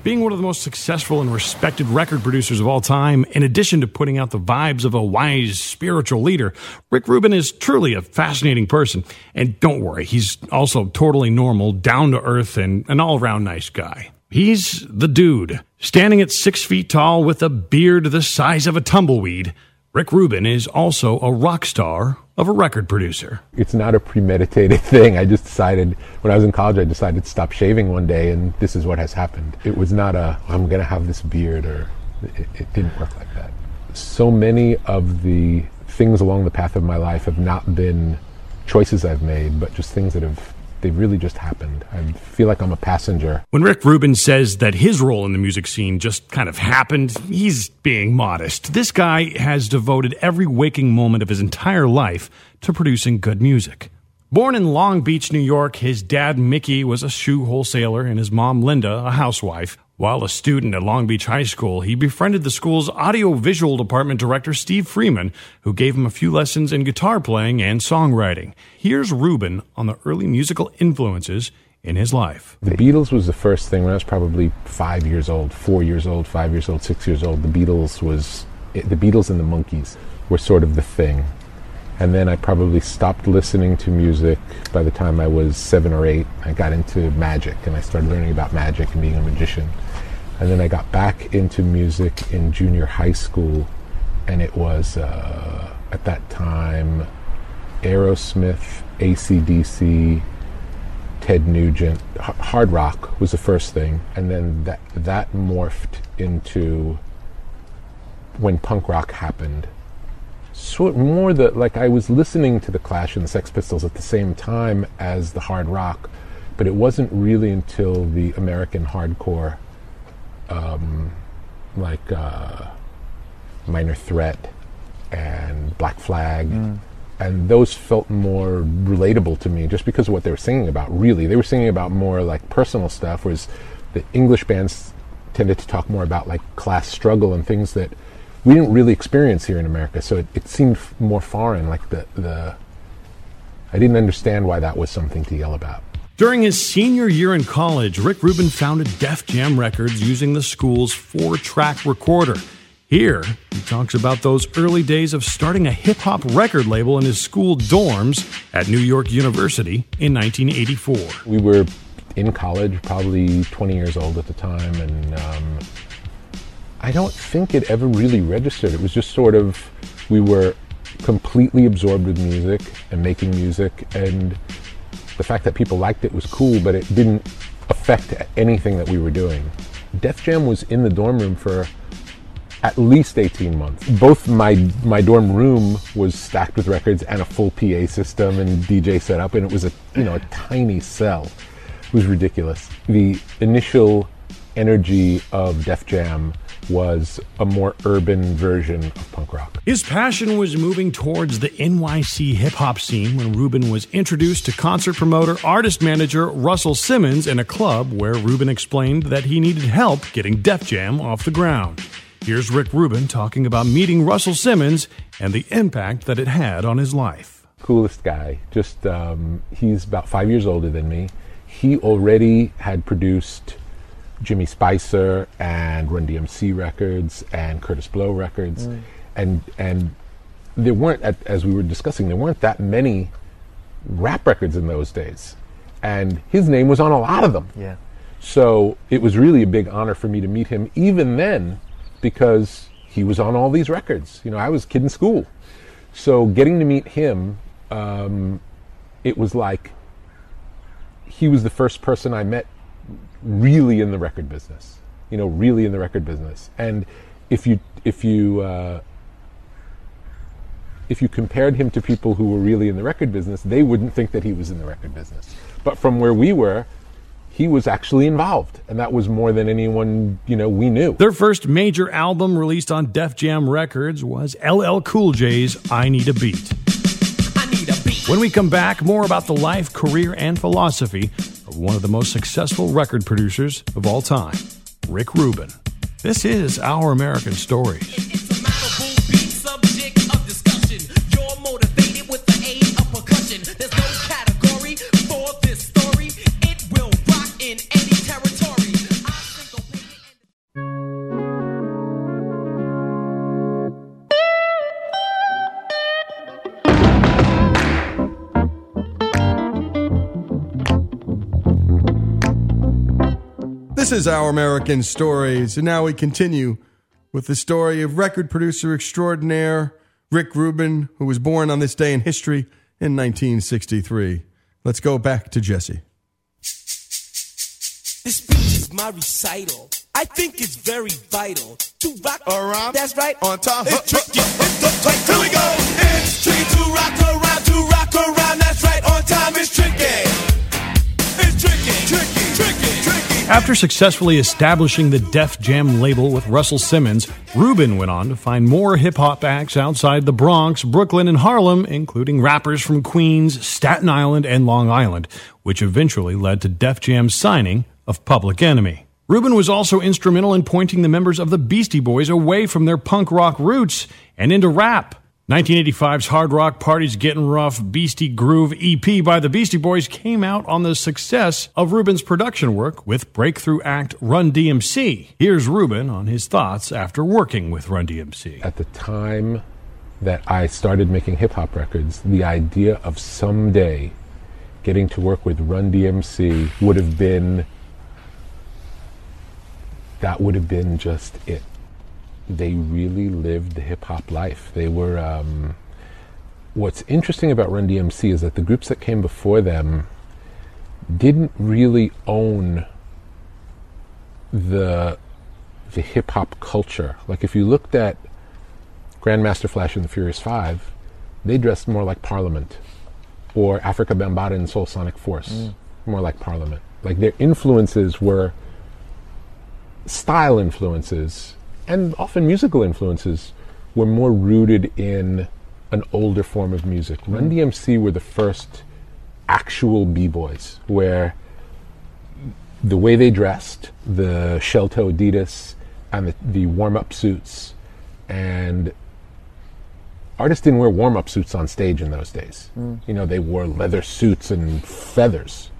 Being one of the most successful and respected record producers of all time, in addition to putting out the vibes of a wise spiritual leader, Rick Rubin is truly a fascinating person. And don't worry, he's also totally normal, down to earth, and an all around nice guy. He's the dude, standing at six feet tall with a beard the size of a tumbleweed. Rick Rubin is also a rock star of a record producer. It's not a premeditated thing. I just decided, when I was in college, I decided to stop shaving one day, and this is what has happened. It was not a, I'm going to have this beard, or it, it didn't work like that. So many of the things along the path of my life have not been choices I've made, but just things that have they really just happened. I feel like I'm a passenger. When Rick Rubin says that his role in the music scene just kind of happened, he's being modest. This guy has devoted every waking moment of his entire life to producing good music. Born in Long Beach, New York, his dad, Mickey, was a shoe wholesaler and his mom, Linda, a housewife. While a student at Long Beach High School, he befriended the school's audiovisual department director, Steve Freeman, who gave him a few lessons in guitar playing and songwriting. Here's Rubin on the early musical influences in his life. The Beatles was the first thing when I was probably five years old, four years old, five years old, six years old. The Beatles was the Beatles and the Monkees were sort of the thing. And then I probably stopped listening to music by the time I was seven or eight. I got into magic and I started learning about magic and being a magician. And then I got back into music in junior high school, and it was uh, at that time Aerosmith, ACDC, Ted Nugent. H- hard rock was the first thing, and then that that morphed into when punk rock happened. Sort more the like I was listening to the Clash and the Sex Pistols at the same time as the hard rock, but it wasn't really until the American hardcore, um, like uh, Minor Threat and Black Flag. And those felt more relatable to me just because of what they were singing about really. They were singing about more like personal stuff whereas the english bands tended to talk more about like class struggle and things that we didn't really experience here in america. So it, it seemed f- more foreign like the, the i didn't understand why that was something to yell about During his senior year in college, Rick Rubin founded Def Jam Records using the school's four track recorder. Here, he talks about those early days of starting a hip hop record label in his school dorms at New York University in 1984. we were in college probably 20 years old at the time and um, i don't think it ever really registered it was just sort of we were completely absorbed with music and making music and the fact that people liked it was cool but it didn't affect anything that we were doing def jam was in the dorm room for at least 18 months. Both my my dorm room was stacked with records and a full PA system and DJ setup, and it was a you know a tiny cell. It was ridiculous. The initial energy of Def Jam was a more urban version of punk rock. His passion was moving towards the NYC hip hop scene when Rubin was introduced to concert promoter, artist manager Russell Simmons in a club where Rubin explained that he needed help getting Def Jam off the ground. Here's Rick Rubin talking about meeting Russell Simmons and the impact that it had on his life. coolest guy. Just um, he's about five years older than me. He already had produced Jimmy Spicer and Run DMC records and Kurtis Blow records, Mm. and and there weren't as we were discussing there weren't that many rap records in those days, and his name was on a lot of them. Yeah. So it was really a big honor for me to meet him, even then, because he was on all these records. You know, I was a kid in school. So getting to meet him, um, it was like he was the first person I met really in the record business. You know, really in the record business. And if you if you uh, if you compared him to people who were really in the record business, they wouldn't think that he was in the record business. But from where we were, he was actually involved, and that was more than anyone you know we knew. Their first major album released on Def Jam Records was LL Cool J's I Need a Beat. When we come back, more about the life, career, and philosophy of one of the most successful record producers of all time, Rick Rubin. This is Our American Stories. This is Our American Stories, and now we continue with the story of record producer extraordinaire Rick Rubin, who was born on this day in history in 1963. Let's go back to Jesse. This speech is my recital. I think it's very vital to rock around. That's right. On time. It's tricky. It's the tight. Here we go. It's tricky to rock around. To rock After successfully establishing the Def Jam label with Russell Simmons, Rubin went on to find more hip hop acts outside the Bronx, Brooklyn, and Harlem, including rappers from Queens, Staten Island, and Long Island, which eventually led to Def Jam's signing of Public Enemy. Rubin was also instrumental in pointing the members of the Beastie Boys away from their punk rock roots and into rap. 1985's hard rock Parties Getting Rough Beastie Groove EP by the Beastie Boys came out on the success of Rubin's production work with breakthrough act Run DMC. Here's Rubin on his thoughts after working with Run DMC. At the time that I started making hip hop records, the idea of someday getting to work with Run DMC would have been that would have been just it they really lived the hip hop life. They were. Um, what's interesting about Run DMC is that the groups that came before them didn't really own the the hip hop culture. Like if you looked at Grandmaster Flash and the Furious Five, they dressed more like Parliament, or Afrika Bambaataa and Soulsonic Force, mm. more like Parliament. Like their influences were style influences and often musical influences were more rooted in an older form of music. Mm-hmm. Run DMC were the first actual b-boys where the way they dressed, the shell toe Adidas and the, the warm-up suits and artists didn't wear warm-up suits on stage in those days. Mm. You know, they wore leather suits and feathers.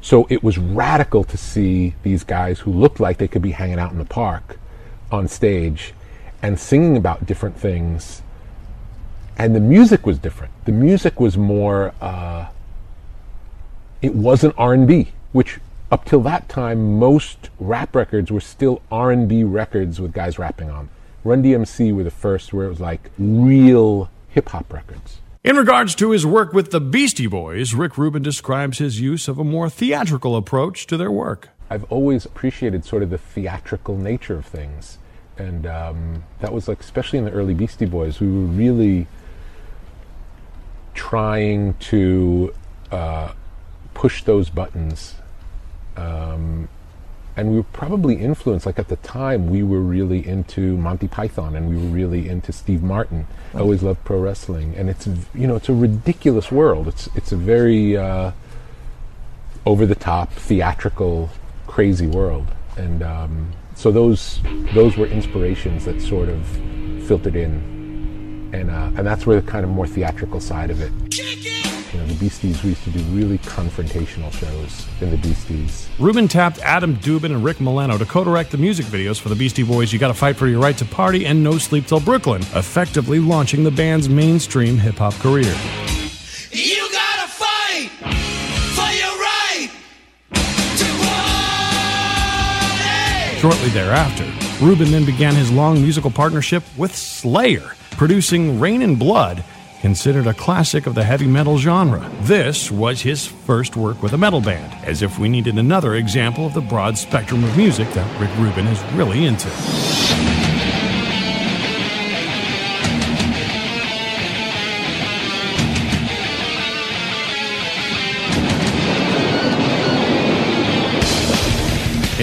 So it was radical to see these guys who looked like they could be hanging out in the park on stage and singing about different things. And the music was different. The music was more. Uh, it wasn't R&B, which up till that time most rap records were still R&B records with guys rapping on. Run DMC were the first where it was like real hip hop records. In regards to his work with the Beastie Boys, Rick Rubin describes his use of a more theatrical approach to their work. I've always appreciated sort of the theatrical nature of things and um, that was like especially in the early Beastie Boys, we were really trying to uh, push those buttons. Um, and we were probably influenced, like at the time, we were really into Monty Python and we were really into Steve Martin. I always loved pro wrestling. And it's, you know, it's a ridiculous world. It's, it's a very uh, over the top, theatrical, crazy world. And um, so those those were inspirations that sort of filtered in, and uh, and that's where the kind of more theatrical side of it. You know, the Beasties, we used to do really confrontational shows in the Beasties. Rubin tapped Adam Dubin and Ric Menello to co-direct the music videos for the Beastie Boys' You Gotta Fight for Your Right to Party and No Sleep Till Brooklyn, effectively launching the band's mainstream hip-hop career. You gotta fight Shortly thereafter, Rubin then began his long musical partnership with Slayer, producing Reign in Blood, considered a classic of the heavy metal genre. This was his first work with a metal band, as if we needed another example of the broad spectrum of music that Rick Rubin is really into.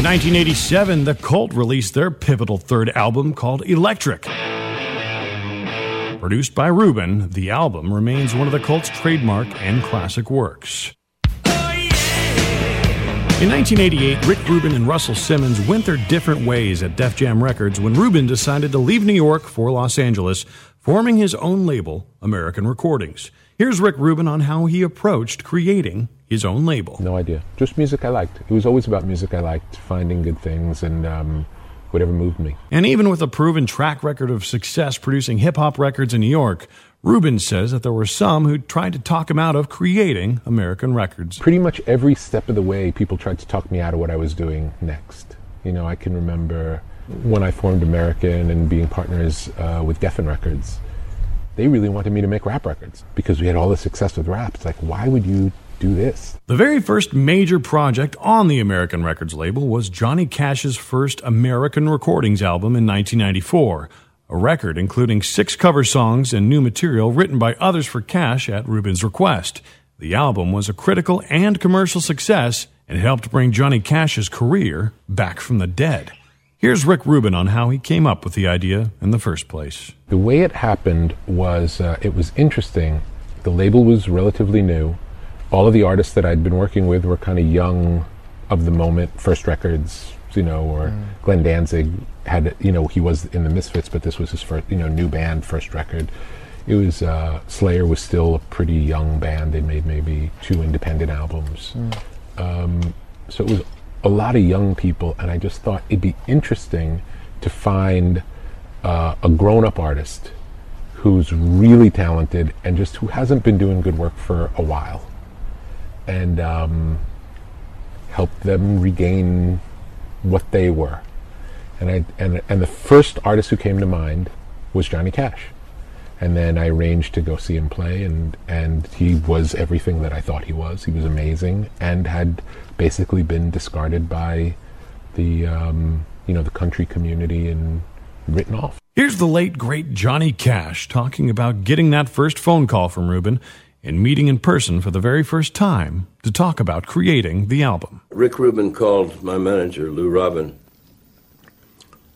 In 1987, The Cult released their pivotal third album called Electric. Produced by Rubin, the album remains one of the Cult's trademark and classic works. In 1988, Rick Rubin and Russell Simmons went their different ways at Def Jam Records when Rubin decided to leave New York for Los Angeles, forming his own label, American Recordings. Here's Rick Rubin on how he approached creating his own label. No idea. Just music I liked. It was always about music I liked, finding good things and um, whatever moved me. And even with a proven track record of success producing hip hop records in New York, Rubin says that there were some who tried to talk him out of creating American records. Pretty much every step of the way, people tried to talk me out of what I was doing next. You know, I can remember when I formed American and being partners uh, with Geffen Records. They really wanted me to make rap records because we had all the success with rap. It's like, why would you do this. The very first major project on the American Records label was Johnny Cash's first American Recordings album in 1994, a record including six cover songs and new material written by others for Cash at Rubin's request. The album was a critical and commercial success and helped bring Johnny Cash's career back from the dead. Here's Rick Rubin on how he came up with the idea in the first place. The way it happened was uh, it was interesting. The label was relatively new all of the artists that I'd been working with were kind of young of the moment, first records, you know, or mm. Glenn Danzig had, you know, he was in the Misfits, but this was his first, you know, new band, first record. it was uh, Slayer was still a pretty young band. They made maybe two independent albums, Mm. um, so it was a lot of young people. And I just thought it'd be interesting to find uh, a grown-up artist who's really talented and just who hasn't been doing good work for a while, and um, help them regain what they were. And I and and the first artist who came to mind was Johnny Cash. And then I arranged to go see him play and and he was everything that I thought he was. He was amazing and had basically been discarded by the um, you know the country community and written off. Here's the late, great Johnny Cash talking about getting that first phone call from Rubin and meeting in person for the very first time to talk about creating the album. Rick Rubin called my manager, Lou Robin,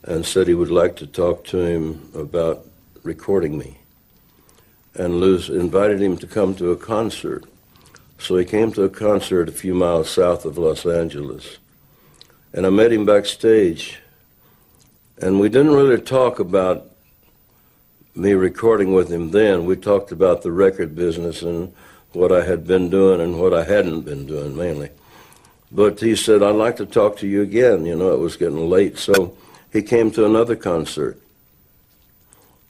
and said he would like to talk to him about recording me. And Lou invited him to come to a concert. So he came to a concert a few miles south of Los Angeles. And I met him backstage. And we didn't really talk about me recording with him then. We talked about the record business and what I had been doing and what I hadn't been doing mainly. But he said, I'd like to talk to you again. You know, it was getting late. So he came to another concert.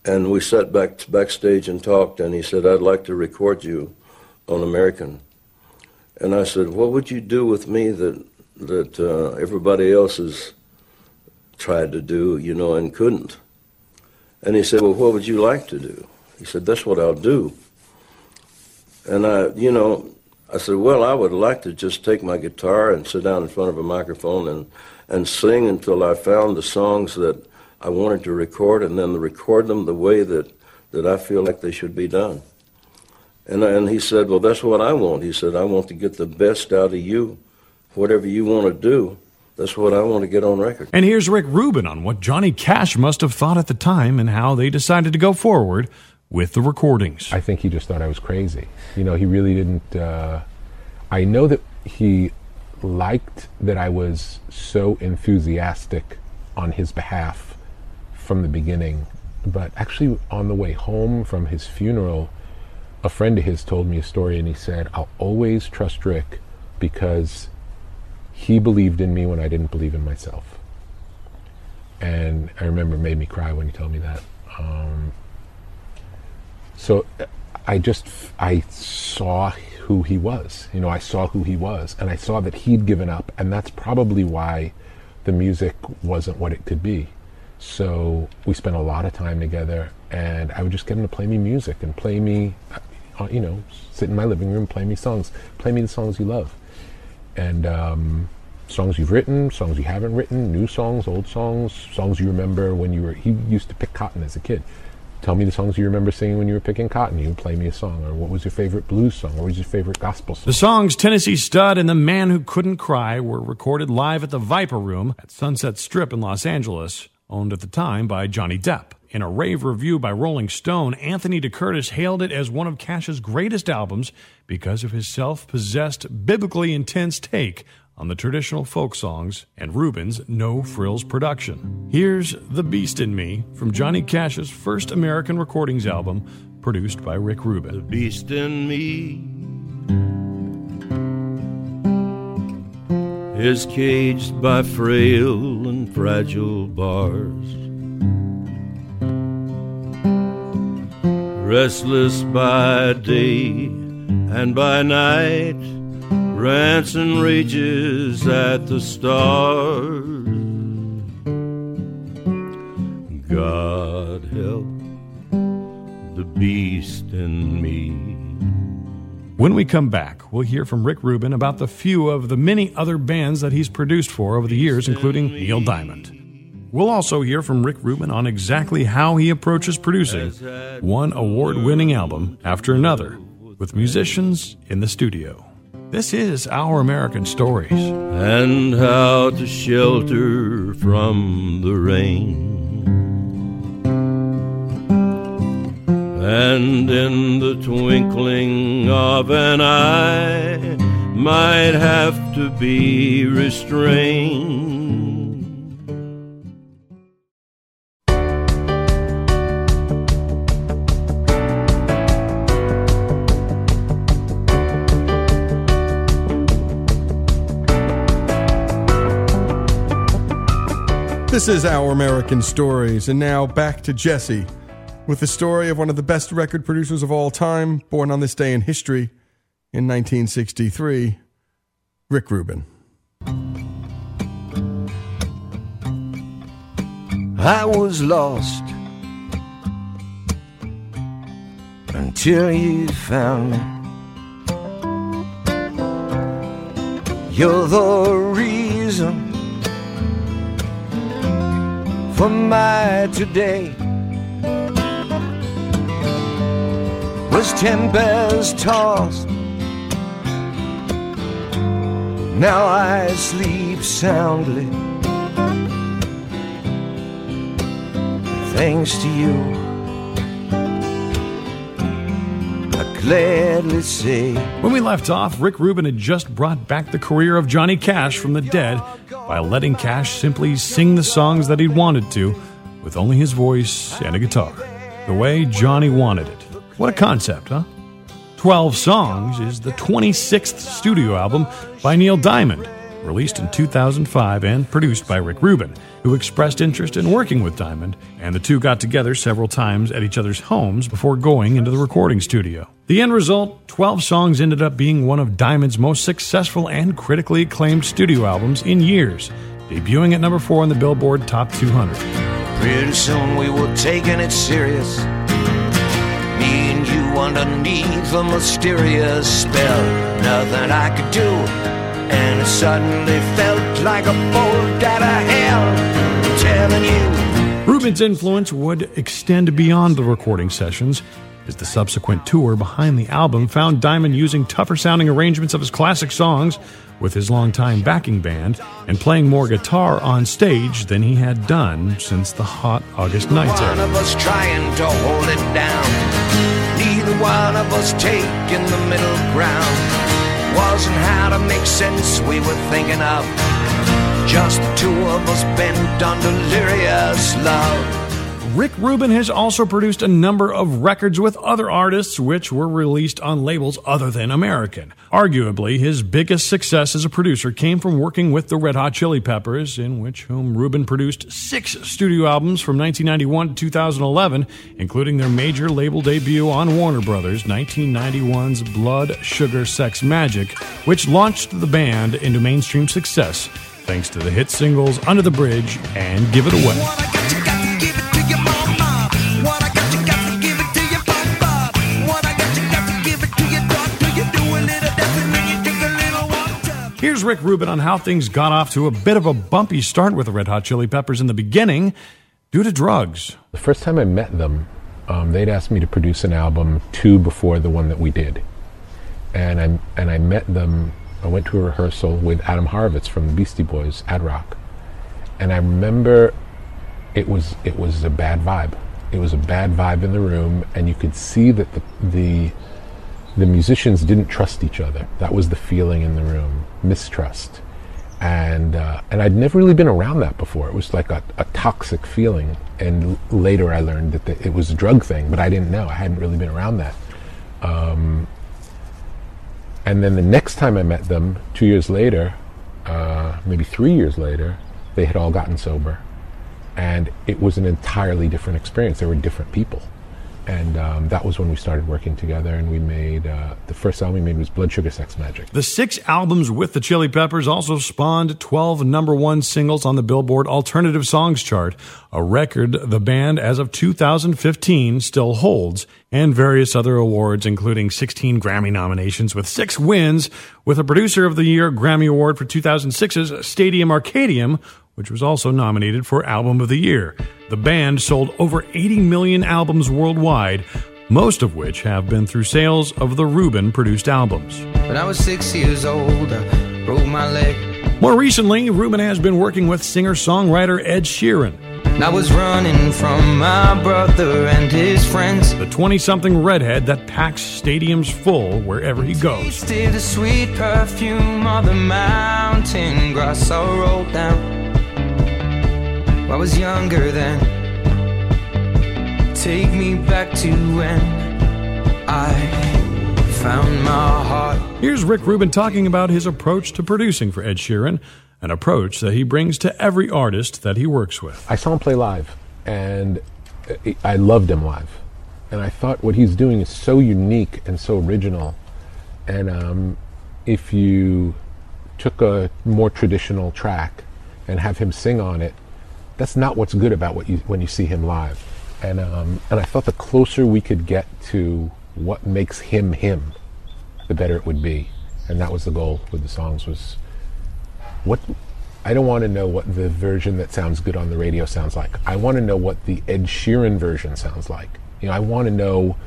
And we sat back backstage and talked, and he said, I'd like to record you on American. And I said, What would you do with me that, that uh, everybody else has tried to do, you know, and couldn't? And he said, Well, what would you like to do? He said, That's what I'll do. And I, you know, I said, Well, I would like to just take my guitar and sit down in front of a microphone and, and sing until I found the songs that I wanted to record and then record them the way that, that I feel like they should be done. And, and he said, Well, that's what I want. He said, I want to get the best out of you. Whatever you want to do, that's what I want to get on record. And here's Rick Rubin on what Johnny Cash must have thought at the time and how they decided to go forward with the recordings. I think he just thought I was crazy. You know, he really didn't. Uh, I know that he liked that I was so enthusiastic on his behalf from the beginning. But actually, on the way home from his funeral, a friend of his told me a story and he said, I'll always trust Rick because he believed in me when I didn't believe in myself. And I remember it made me cry when he told me that. Um, so I just, I saw who he was. You know, I saw who he was and I saw that he'd given up. And that's probably why the music wasn't what it could be. So we spent a lot of time together, and I would just get him to play me music and play me, uh, you know, sit in my living room, play me songs, play me the songs you love, and um, songs you've written, songs you haven't written, new songs, old songs, songs you remember when you were. He used to pick cotton as a kid. Tell me the songs you remember singing when you were picking cotton. You play me a song, or what was your favorite blues song? What was your favorite gospel song? The songs Tennessee Stud and The Man Who Couldn't Cry were recorded live at the Viper Room at Sunset Strip in Los Angeles, owned at the time by Johnny Depp. In a rave review by Rolling Stone, Anthony DeCurtis hailed it as one of Cash's greatest albums because of his self possessed, biblically intense take on the traditional folk songs and Rubin's no frills production. Here's The Beast in Me from Johnny Cash's first American recordings album, produced by Rick Rubin. The beast in me is caged by frail and fragile bars. Restless by day and by night, rants and rages at the stars. God help the beast in me. When we come back, we'll hear from Rick Rubin about the few of the many other bands that he's produced for over the years, including Neil Diamond. We'll also hear from Rick Rubin on exactly how he approaches producing one award winning album after another with musicians in the studio. This is Our American Stories. and how to shelter from the rain. And in the twinkling of an eye, might have to be restrained. This is Our American Stories, and now back to Jesse with the story of one of the best record producers of all time, born on this day in history in 1963, Rick Rubin. I was lost until you found me. You're the reason for my today. Was tempest tossed. Now I sleep soundly. Thanks to you, gladly say. When we left off, Rick Rubin had just brought back the career of Johnny Cash from the dead by letting Cash simply sing the songs that he wanted to with only his voice and a guitar, the way Johnny wanted it. What a concept, huh? 12 Songs is the 26th studio album by Neil Diamond, released in 2005 and produced by Rick Rubin, who expressed interest in working with Diamond, and the two got together several times at each other's homes before going into the recording studio. The end result 12 Songs ended up being one of Diamond's most successful and critically acclaimed studio albums in years, debuting at number 4 on the Billboard Top 200. Pretty soon we were taking it serious. Me and you underneath a mysterious spell. Nothing I could do, suddenly felt like a bolt out of hell. Telling you. Rubin's influence would extend beyond the recording sessions, as the subsequent tour behind the album found Diamond using tougher sounding arrangements of his classic songs with his longtime backing band and playing more guitar on stage than he had done since the hot August nights One era. of us trying to hold it down. Neither one of us taking the middle ground. Wasn't how to make sense we were thinking of. Just the two of us bent on delirious love. Rick Rubin has also produced a number of records with other artists which were released on labels other than American. Arguably, his biggest success as a producer came from working with the Red Hot Chili Peppers, in which whom Rubin produced six studio albums from 1991 to 2011, including their major label debut on Warner Brothers, 1991's Blood, Sugar, Sex, Magik, which launched the band into mainstream success thanks to the hit singles Under the Bridge and Give It Away. Here's Rick Rubin on how things got off to a bit of a bumpy start with the Red Hot Chili Peppers in the beginning due to drugs. The first time I met them, um, they'd asked me to produce an album two before the one that we did, and I and I met them. I went to a rehearsal with Adam Horovitz from the Beastie Boys Ad-Rock, and I remember it was it was a bad vibe. It was a bad vibe in the room, and you could see that the the the musicians didn't trust each other. That was the feeling in the room, mistrust. And uh, and I'd never really been around that before. It was like a, a toxic feeling. And l- later I learned that the, it was a drug thing, but I didn't know. I hadn't really been around that. Um, and then the next time I met them, two years later, uh, maybe three years later, they had all gotten sober, and it was an entirely different experience. They were different people and um, that was when we started working together and we made uh, the first album we made was blood sugar sex magik. The six albums with the Chili Peppers also spawned 12 number one singles on the Billboard Alternative Songs chart, a record the band, as of 2015, still holds, and various other awards, including 16 Grammy nominations with six wins, with a Producer of the Year Grammy Award for 2006's Stadium Arcadium, which was also nominated for Album of the Year. The band sold over 80 million albums worldwide, most of which have been through sales of the Rubin produced albums. When I was six years old, I broke my leg. More recently, Rubin has been working with singer songwriter Ed Sheeran. I was running from my brother and his friends. The 20 something redhead that packs stadiums full wherever he goes. Tasted the sweet perfume of the mountain grass I rolled down. I was younger then. Take me back to when I found my heart. Here's Rick Rubin talking about his approach to producing for Ed Sheeran, an approach that he brings to every artist that he works with. I saw him play live, and I loved him live. And I thought what he's doing is so unique and so original. And um, if you took a more traditional track and have him sing on it, that's not what's good about what you when you see him live. And um, and I thought the closer we could get to what makes him him, the better it would be. And that was the goal with the songs was what I don't want to know what the version that sounds good on the radio sounds like. I want to know what the Ed Sheeran version sounds like. You know, I want to know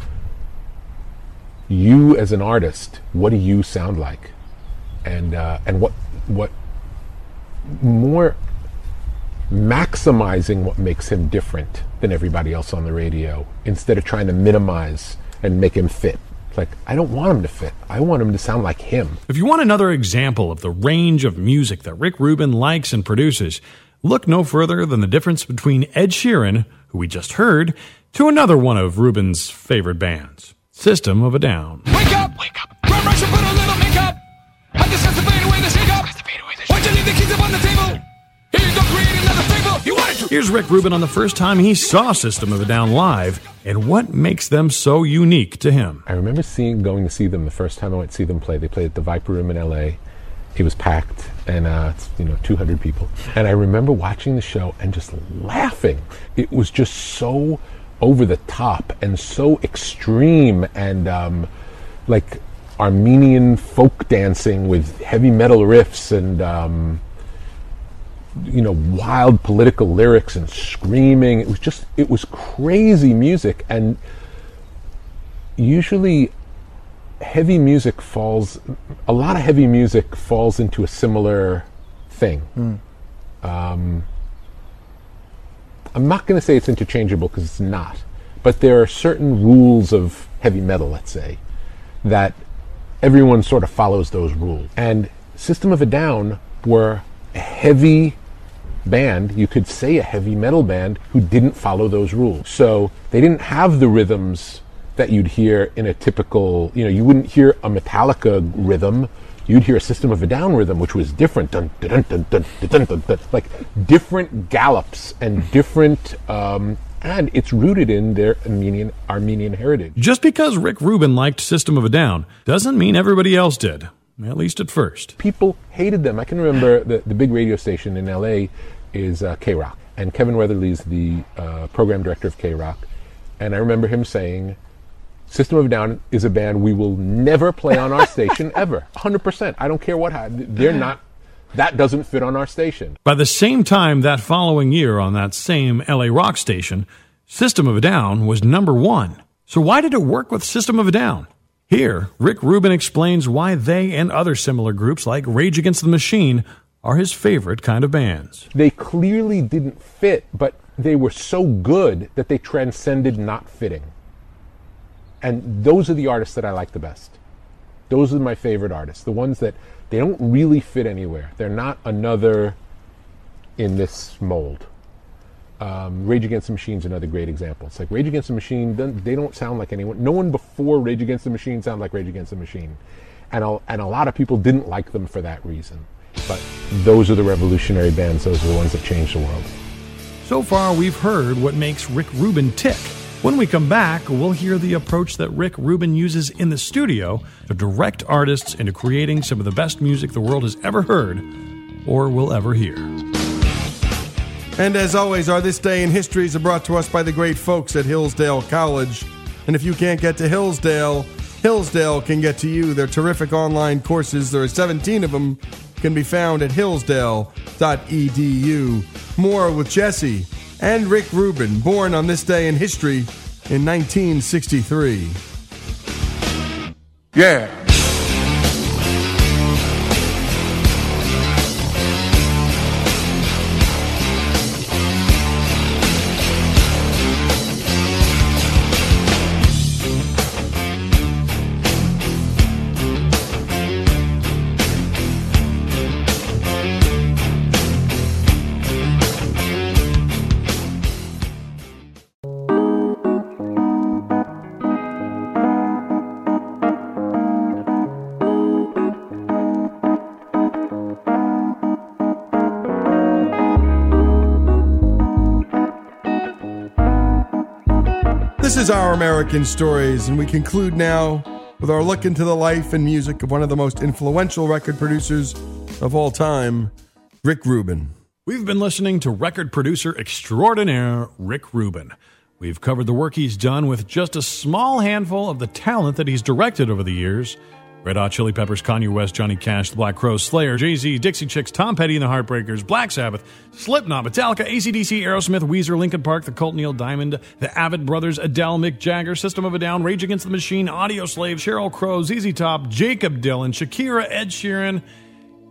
you as an artist. What do you sound like? And uh, and what what more maximizing what makes him different than everybody else on the radio instead of trying to minimize and make him fit. Like, I don't want him to fit. I want him to sound like him. If you want another example of the range of music that Rick Rubin likes and produces, look no further than the difference between Ed Sheeran, who we just heard, to another one of Rubin's favorite bands, System of a Down. Wake up! Wake up! Run, rush, and put a little makeup. I just has to another. You wanted to. Here's Rick Rubin on the first time he saw System of a Down live and what makes them so unique to him. I remember seeing going to see them the first time I went to see them play. They played at the Viper Room in LA. It was packed and uh, it's, you know 200 people. And I remember watching the show and just laughing. It was just so over the top and so extreme and um, like Armenian folk dancing with heavy metal riffs and um, you know wild political lyrics and screaming. It was just it was crazy music and usually heavy music falls a lot of heavy music falls into a similar thing. Mm. Um, I'm not going to say it's interchangeable because it's not, but there are certain rules of heavy metal, let's say, that everyone sort of follows those rules. And System of a Down were heavy band, you could say a heavy metal band, who didn't follow those rules. So they didn't have the rhythms that you'd hear in a typical, you know, you wouldn't hear a Metallica rhythm. You'd hear a System of a Down rhythm, which was different, dun, dun, dun, dun, dun, dun, dun, like different gallops and different um, and it's rooted in their Armenian, Armenian heritage. Just because Rick Rubin liked System of a Down doesn't mean everybody else did at least at first. People hated them. I can remember the, the big radio station in LA is uh, KROQ, and Kevin Weatherly is the uh, program director of KROQ, and I remember him saying, System of a Down is a band we will never play on our station ever. 100%. I don't care what happens. They're not, that doesn't fit on our station. By the same time that following year on that same LA rock station, System of a Down was number one. So why did it work with System of a Down? Here, Rick Rubin explains why they and other similar groups like Rage Against the Machine are his favorite kind of bands. They clearly didn't fit, but they were so good that they transcended not fitting. And those are the artists that I like the best. Those are my favorite artists. The ones that they don't really fit anywhere. They're not another in this mold. Um, Rage Against the Machine is another great example. It's like Rage Against the Machine, they don't sound like anyone. No one before Rage Against the Machine sounded like Rage Against the Machine. And a, and a lot of people didn't like them for that reason. But those are the revolutionary bands, those are the ones that changed the world. So far, we've heard what makes Rick Rubin tick. When we come back, we'll hear the approach that Rick Rubin uses in the studio to direct artists into creating some of the best music the world has ever heard or will ever hear. And as always, our This Day in Histories are brought to us by the great folks at Hillsdale College. And if you can't get to Hillsdale, Hillsdale can get to you. Their terrific online courses, there are 17 of them, can be found at hillsdale.edu. More with Jesse and Rick Rubin, born on this day in history in 1963. Yeah. American Stories, and we conclude now with our look into the life and music of one of the most influential record producers of all time, Rick Rubin. We've been listening to record producer extraordinaire Rick Rubin. We've covered the work he's done with just a small handful of the talent that he's directed over the years. Red Hot Chili Peppers, Kanye West, Johnny Cash, The Black Crowes, Slayer, Jay Z, Dixie Chicks, Tom Petty and the Heartbreakers, Black Sabbath, Slipknot, Metallica, ACDC, Aerosmith, Weezer, Linkin Park, The Cult, Neil Diamond, The Avett Brothers, Adele, Mick Jagger, System of a Down, Rage Against the Machine, Audio Slave, Sheryl Crow, ZZ Top, Jakob Dylan, Shakira, Ed Sheeran,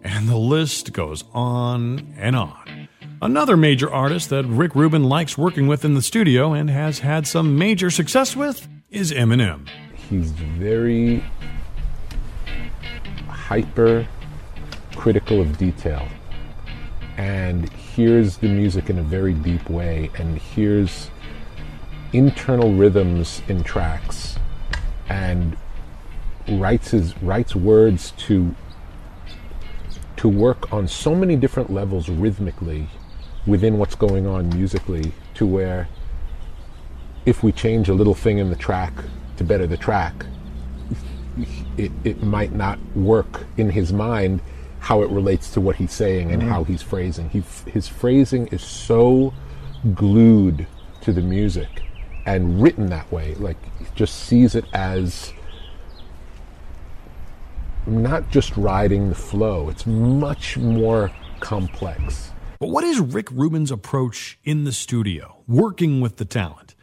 and the list goes on and on. Another major artist that Rick Rubin likes working with in the studio and has had some major success with is Eminem. He's very hyper critical of detail. And hears the music in a very deep way and hears internal rhythms in tracks and writes his writes words to to work on so many different levels rhythmically within what's going on musically to where if we change a little thing in the track to better the track it, it might not work in his mind how it relates to what he's saying and Mhm. how he's phrasing. He, his phrasing is so glued to the music and written that way. Like, he just sees it as not just riding the flow, it's much more complex. But what is Rick Rubin's approach in the studio, working with the talent?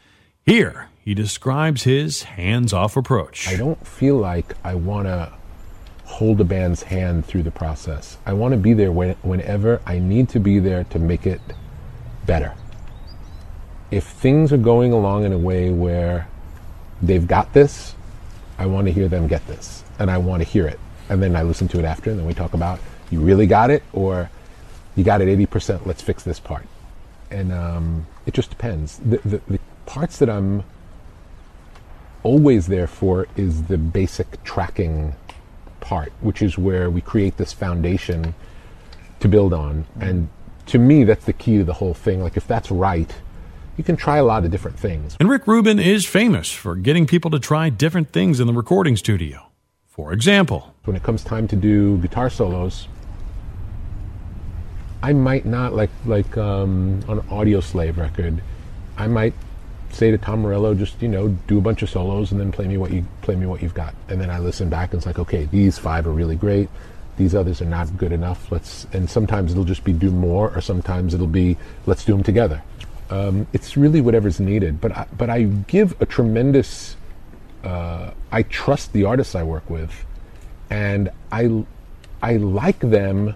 Here, he describes his hands off approach. I don't feel like I want to hold a band's hand through the process. I want to be there when, whenever I need to be there to make it better. If things are going along in a way where they've got this, I want to hear them get this, and I want to hear it. And then I listen to it after, and then we talk about you really got it, or you got it 80%, let's fix this part. And um, it just depends. The, the, the parts that I'm always there for is the basic tracking part, which is where we create this foundation to build on. And to me, that's the key to the whole thing. Like, if that's right, you can try a lot of different things. And Rick Rubin is famous for getting people to try different things in the recording studio. For example, when it comes time to do guitar solos, I might not like like um, on an Audioslave record. I might say to Tom Morello, just you know, do a bunch of solos and then play me what you play me what you've got. And then I listen back and it's like, okay, these five are really great. These others are not good enough. Let's and sometimes it'll just be do more, or sometimes it'll be let's do them together. Um, it's really whatever's needed. But I, but I give a tremendous. Uh, I trust the artists I work with, and I I like them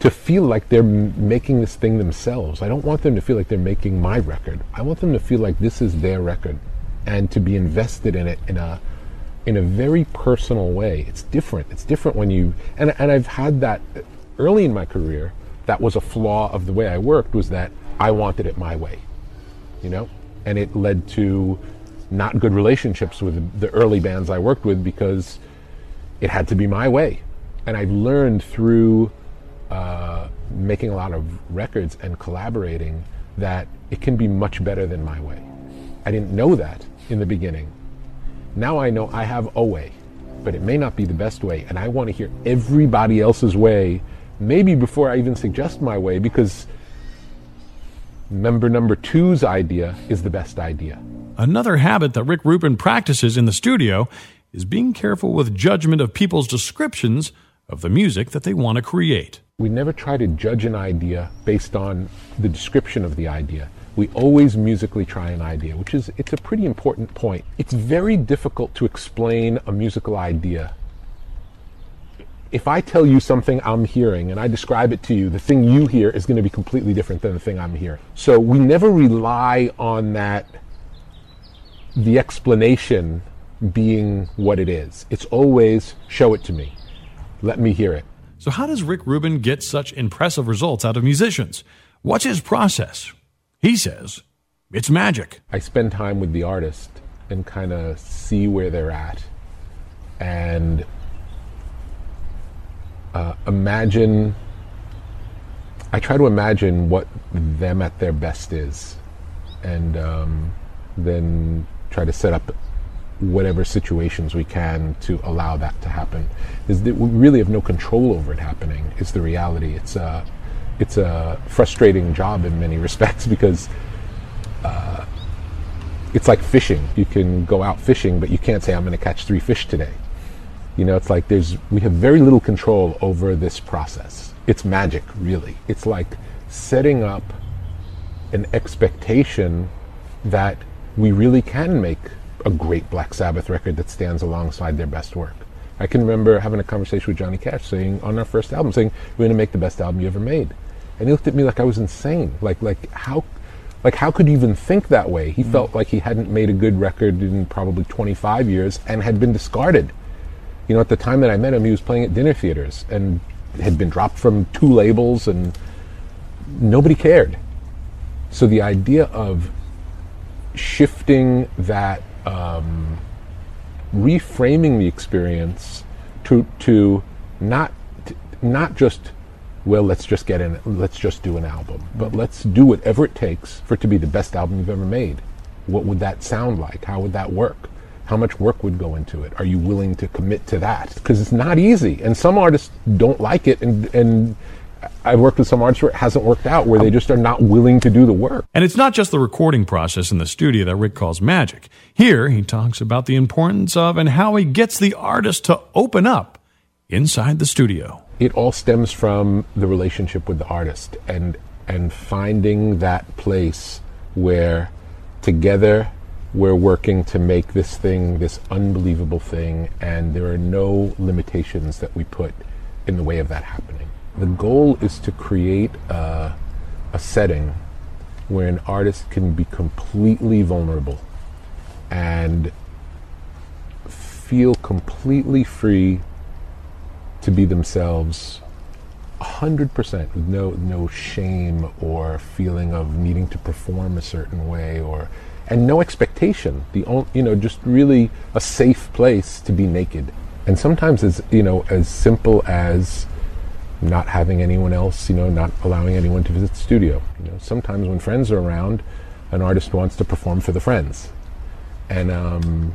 to feel like they're making this thing themselves. I don't want them to feel like they're making my record. I want them to feel like this is their record and to be invested in it in a in a very personal way. It's different. It's different when you and and I've had that early in my career. That was a flaw of the way I worked was that I wanted it my way. You know? And it led to not good relationships with the early bands I worked with because it had to be my way. And I've learned through uh, making a lot of records and collaborating that it can be much better than my way. I didn't know that in the beginning. Now I know I have a way, but it may not be the best way, and I want to hear everybody else's way, maybe before I even suggest my way, because member number two's idea is the best idea. Another habit that Rick Rubin practices in the studio is being careful with judgment of people's descriptions of the music that they want to create. We never try to judge an idea based on the description of the idea. We always musically try an idea, which is it's a pretty important point. It's very difficult to explain a musical idea. If I tell you something I'm hearing and I describe it to you, the thing you hear is going to be completely different than the thing I'm hearing. So we never rely on that the explanation being what it is. It's always show it to me. Let me hear it. So, how does Rick Rubin get such impressive results out of musicians? What's his process? He says it's magic. I spend time with the artist and kind of see where they're at and uh, imagine. I try to imagine what them at their best is. And um, then try to set up whatever situations we can to allow that to happen. Is that we really have no control over it happening. Is the reality. It's a it's a frustrating job in many respects because uh, it's like fishing. You can go out fishing, but you can't say I'm going to catch three fish today. You know, it's like there's we have very little control over this process. It's magic, really. It's like setting up an expectation that we really can make a great Black Sabbath record that stands alongside their best work. I can remember having a conversation with Johnny Cash saying on our first album, saying, We're gonna make the best album you ever made. And he looked at me like I was insane. Like like how like how could you even think that way? He mm felt like he hadn't made a good record in probably 25 years and had been discarded. You know, at the time that I met him, he was playing at dinner theaters and had been dropped from two labels and nobody cared. So the idea of shifting that, um, reframing the experience to to not not just well, let's just get in, let's just do an album, but let's do whatever it takes for it to be the best album you've ever made. What would that sound like? How would that work? How much work would go into it? Are you willing to commit to that? Because it's not easy, and some artists don't like it, and and I've worked with some artists where it hasn't worked out, where they just are not willing to do the work. And it's not just the recording process in the studio that Rick calls magic. Here, he talks about the importance of and how he gets the artist to open up inside the studio. It all stems from the relationship with the artist and and finding that place where together we're working to make this thing this unbelievable thing and there are no limitations that we put in the way of that happening. The goal is to create a, a setting where an artist can be completely vulnerable and feel completely free to be themselves 100% with no no shame or feeling of needing to perform a certain way or and no expectation. The only, you know just really a safe place to be naked. And sometimes it's you know as simple as not having anyone else you know not allowing anyone to visit the studio you know sometimes when friends are around an artist wants to perform for the friends and um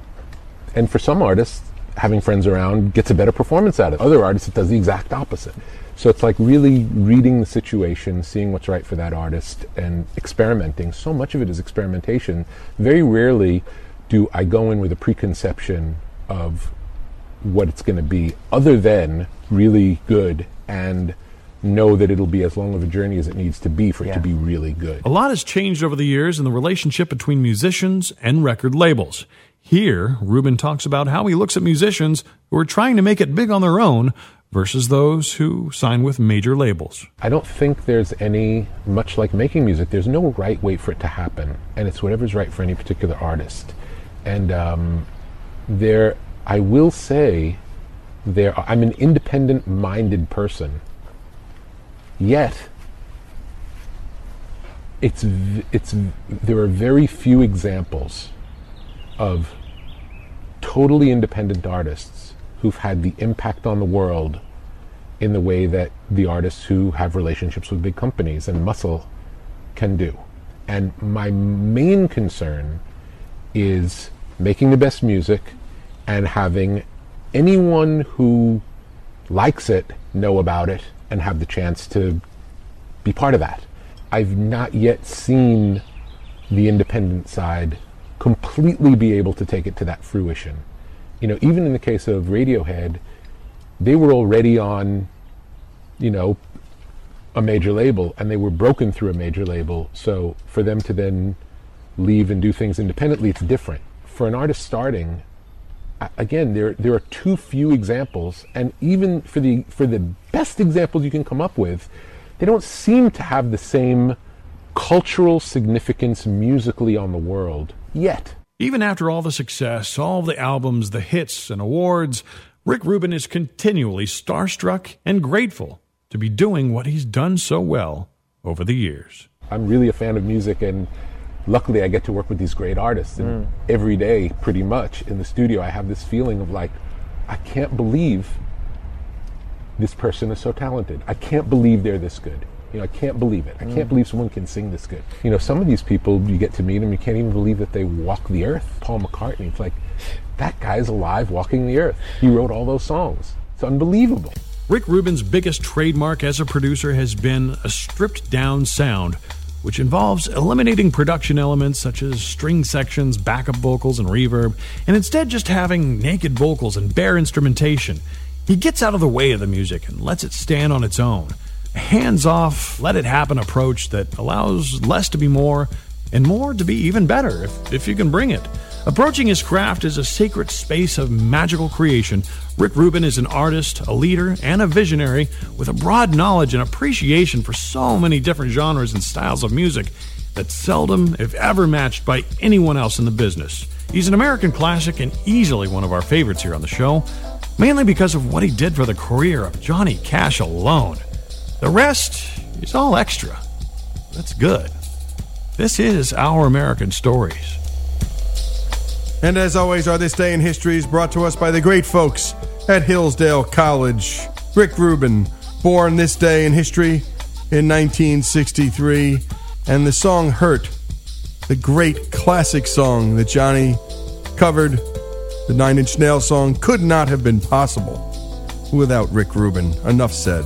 and for some artists having friends around gets a better performance out of it. Other artists, it does the exact opposite. So it's like really reading the situation, seeing what's right for that artist, and experimenting. So much of it is experimentation. Very rarely do I go in with a preconception of what it's going to be, other than really good and know that it'll be as long of a journey as it needs to be for it to be really good. A lot has changed over the years in the relationship between musicians and record labels. Here, Rubin talks about how he looks at musicians who are trying to make it big on their own versus those who sign with major labels. I don't think there's any, much like making music, there's no right way for it to happen. And it's whatever's right for any particular artist. And um, there, I will say, there, I'm an independent minded person. Yet, it's, it's, there are very few examples of totally independent artists who've had the impact on the world in the way that the artists who have relationships with big companies and muscle can do. And my main concern is making the best music and having anyone who likes it know about it and have the chance to be part of that. I've not yet seen the independent side completely be able to take it to that fruition. You know, even in the case of Radiohead, they were already on, you know, a major label and they were broken through a major label. So for them to then leave and do things independently, it's different. For an artist starting, again, there there are too few examples, and even for the for the best examples you can come up with, they don't seem to have the same cultural significance musically on the world yet. Even after all the success, all the albums, the hits, and awards, Rick Rubin is continually starstruck and grateful to be doing what he's done so well over the years. I'm really a fan of music, and luckily I get to work with these great artists. And Mm. every day, pretty much in the studio, I have this feeling of like, I can't believe this person is so talented. I can't believe they're this good. You know, I can't believe it. I can't believe someone can sing this good. You know, some of these people, you get to meet them, you can't even believe that they walk the earth. Paul McCartney, it's like, that guy's alive walking the earth. He wrote all those songs. It's unbelievable. Rick Rubin's biggest trademark as a producer has been a stripped down sound, which involves eliminating production elements such as string sections, backup vocals, and reverb, and instead just having naked vocals and bare instrumentation. He gets out of the way of the music and lets it stand on its own. A hands off, let it happen approach that allows less to be more and more to be even better if, if you can bring it. Approaching his craft as a sacred space of magical creation, Rick Rubin is an artist, a leader, and a visionary with a broad knowledge and appreciation for so many different genres and styles of music that's seldom, if ever, matched by anyone else in the business. He's an American classic and easily one of our favorites here on the show, mainly because of what he did for the career of Johnny Cash alone. The rest is all extra. That's good. This is Our American Stories. And as always, our This Day in History is brought to us by the great folks at Hillsdale College. Rick Rubin, born this day in history in 1963, and the song Hurt, the great classic song that Johnny covered, the Nine Inch Nails song, could not have been possible without Rick Rubin. Enough said.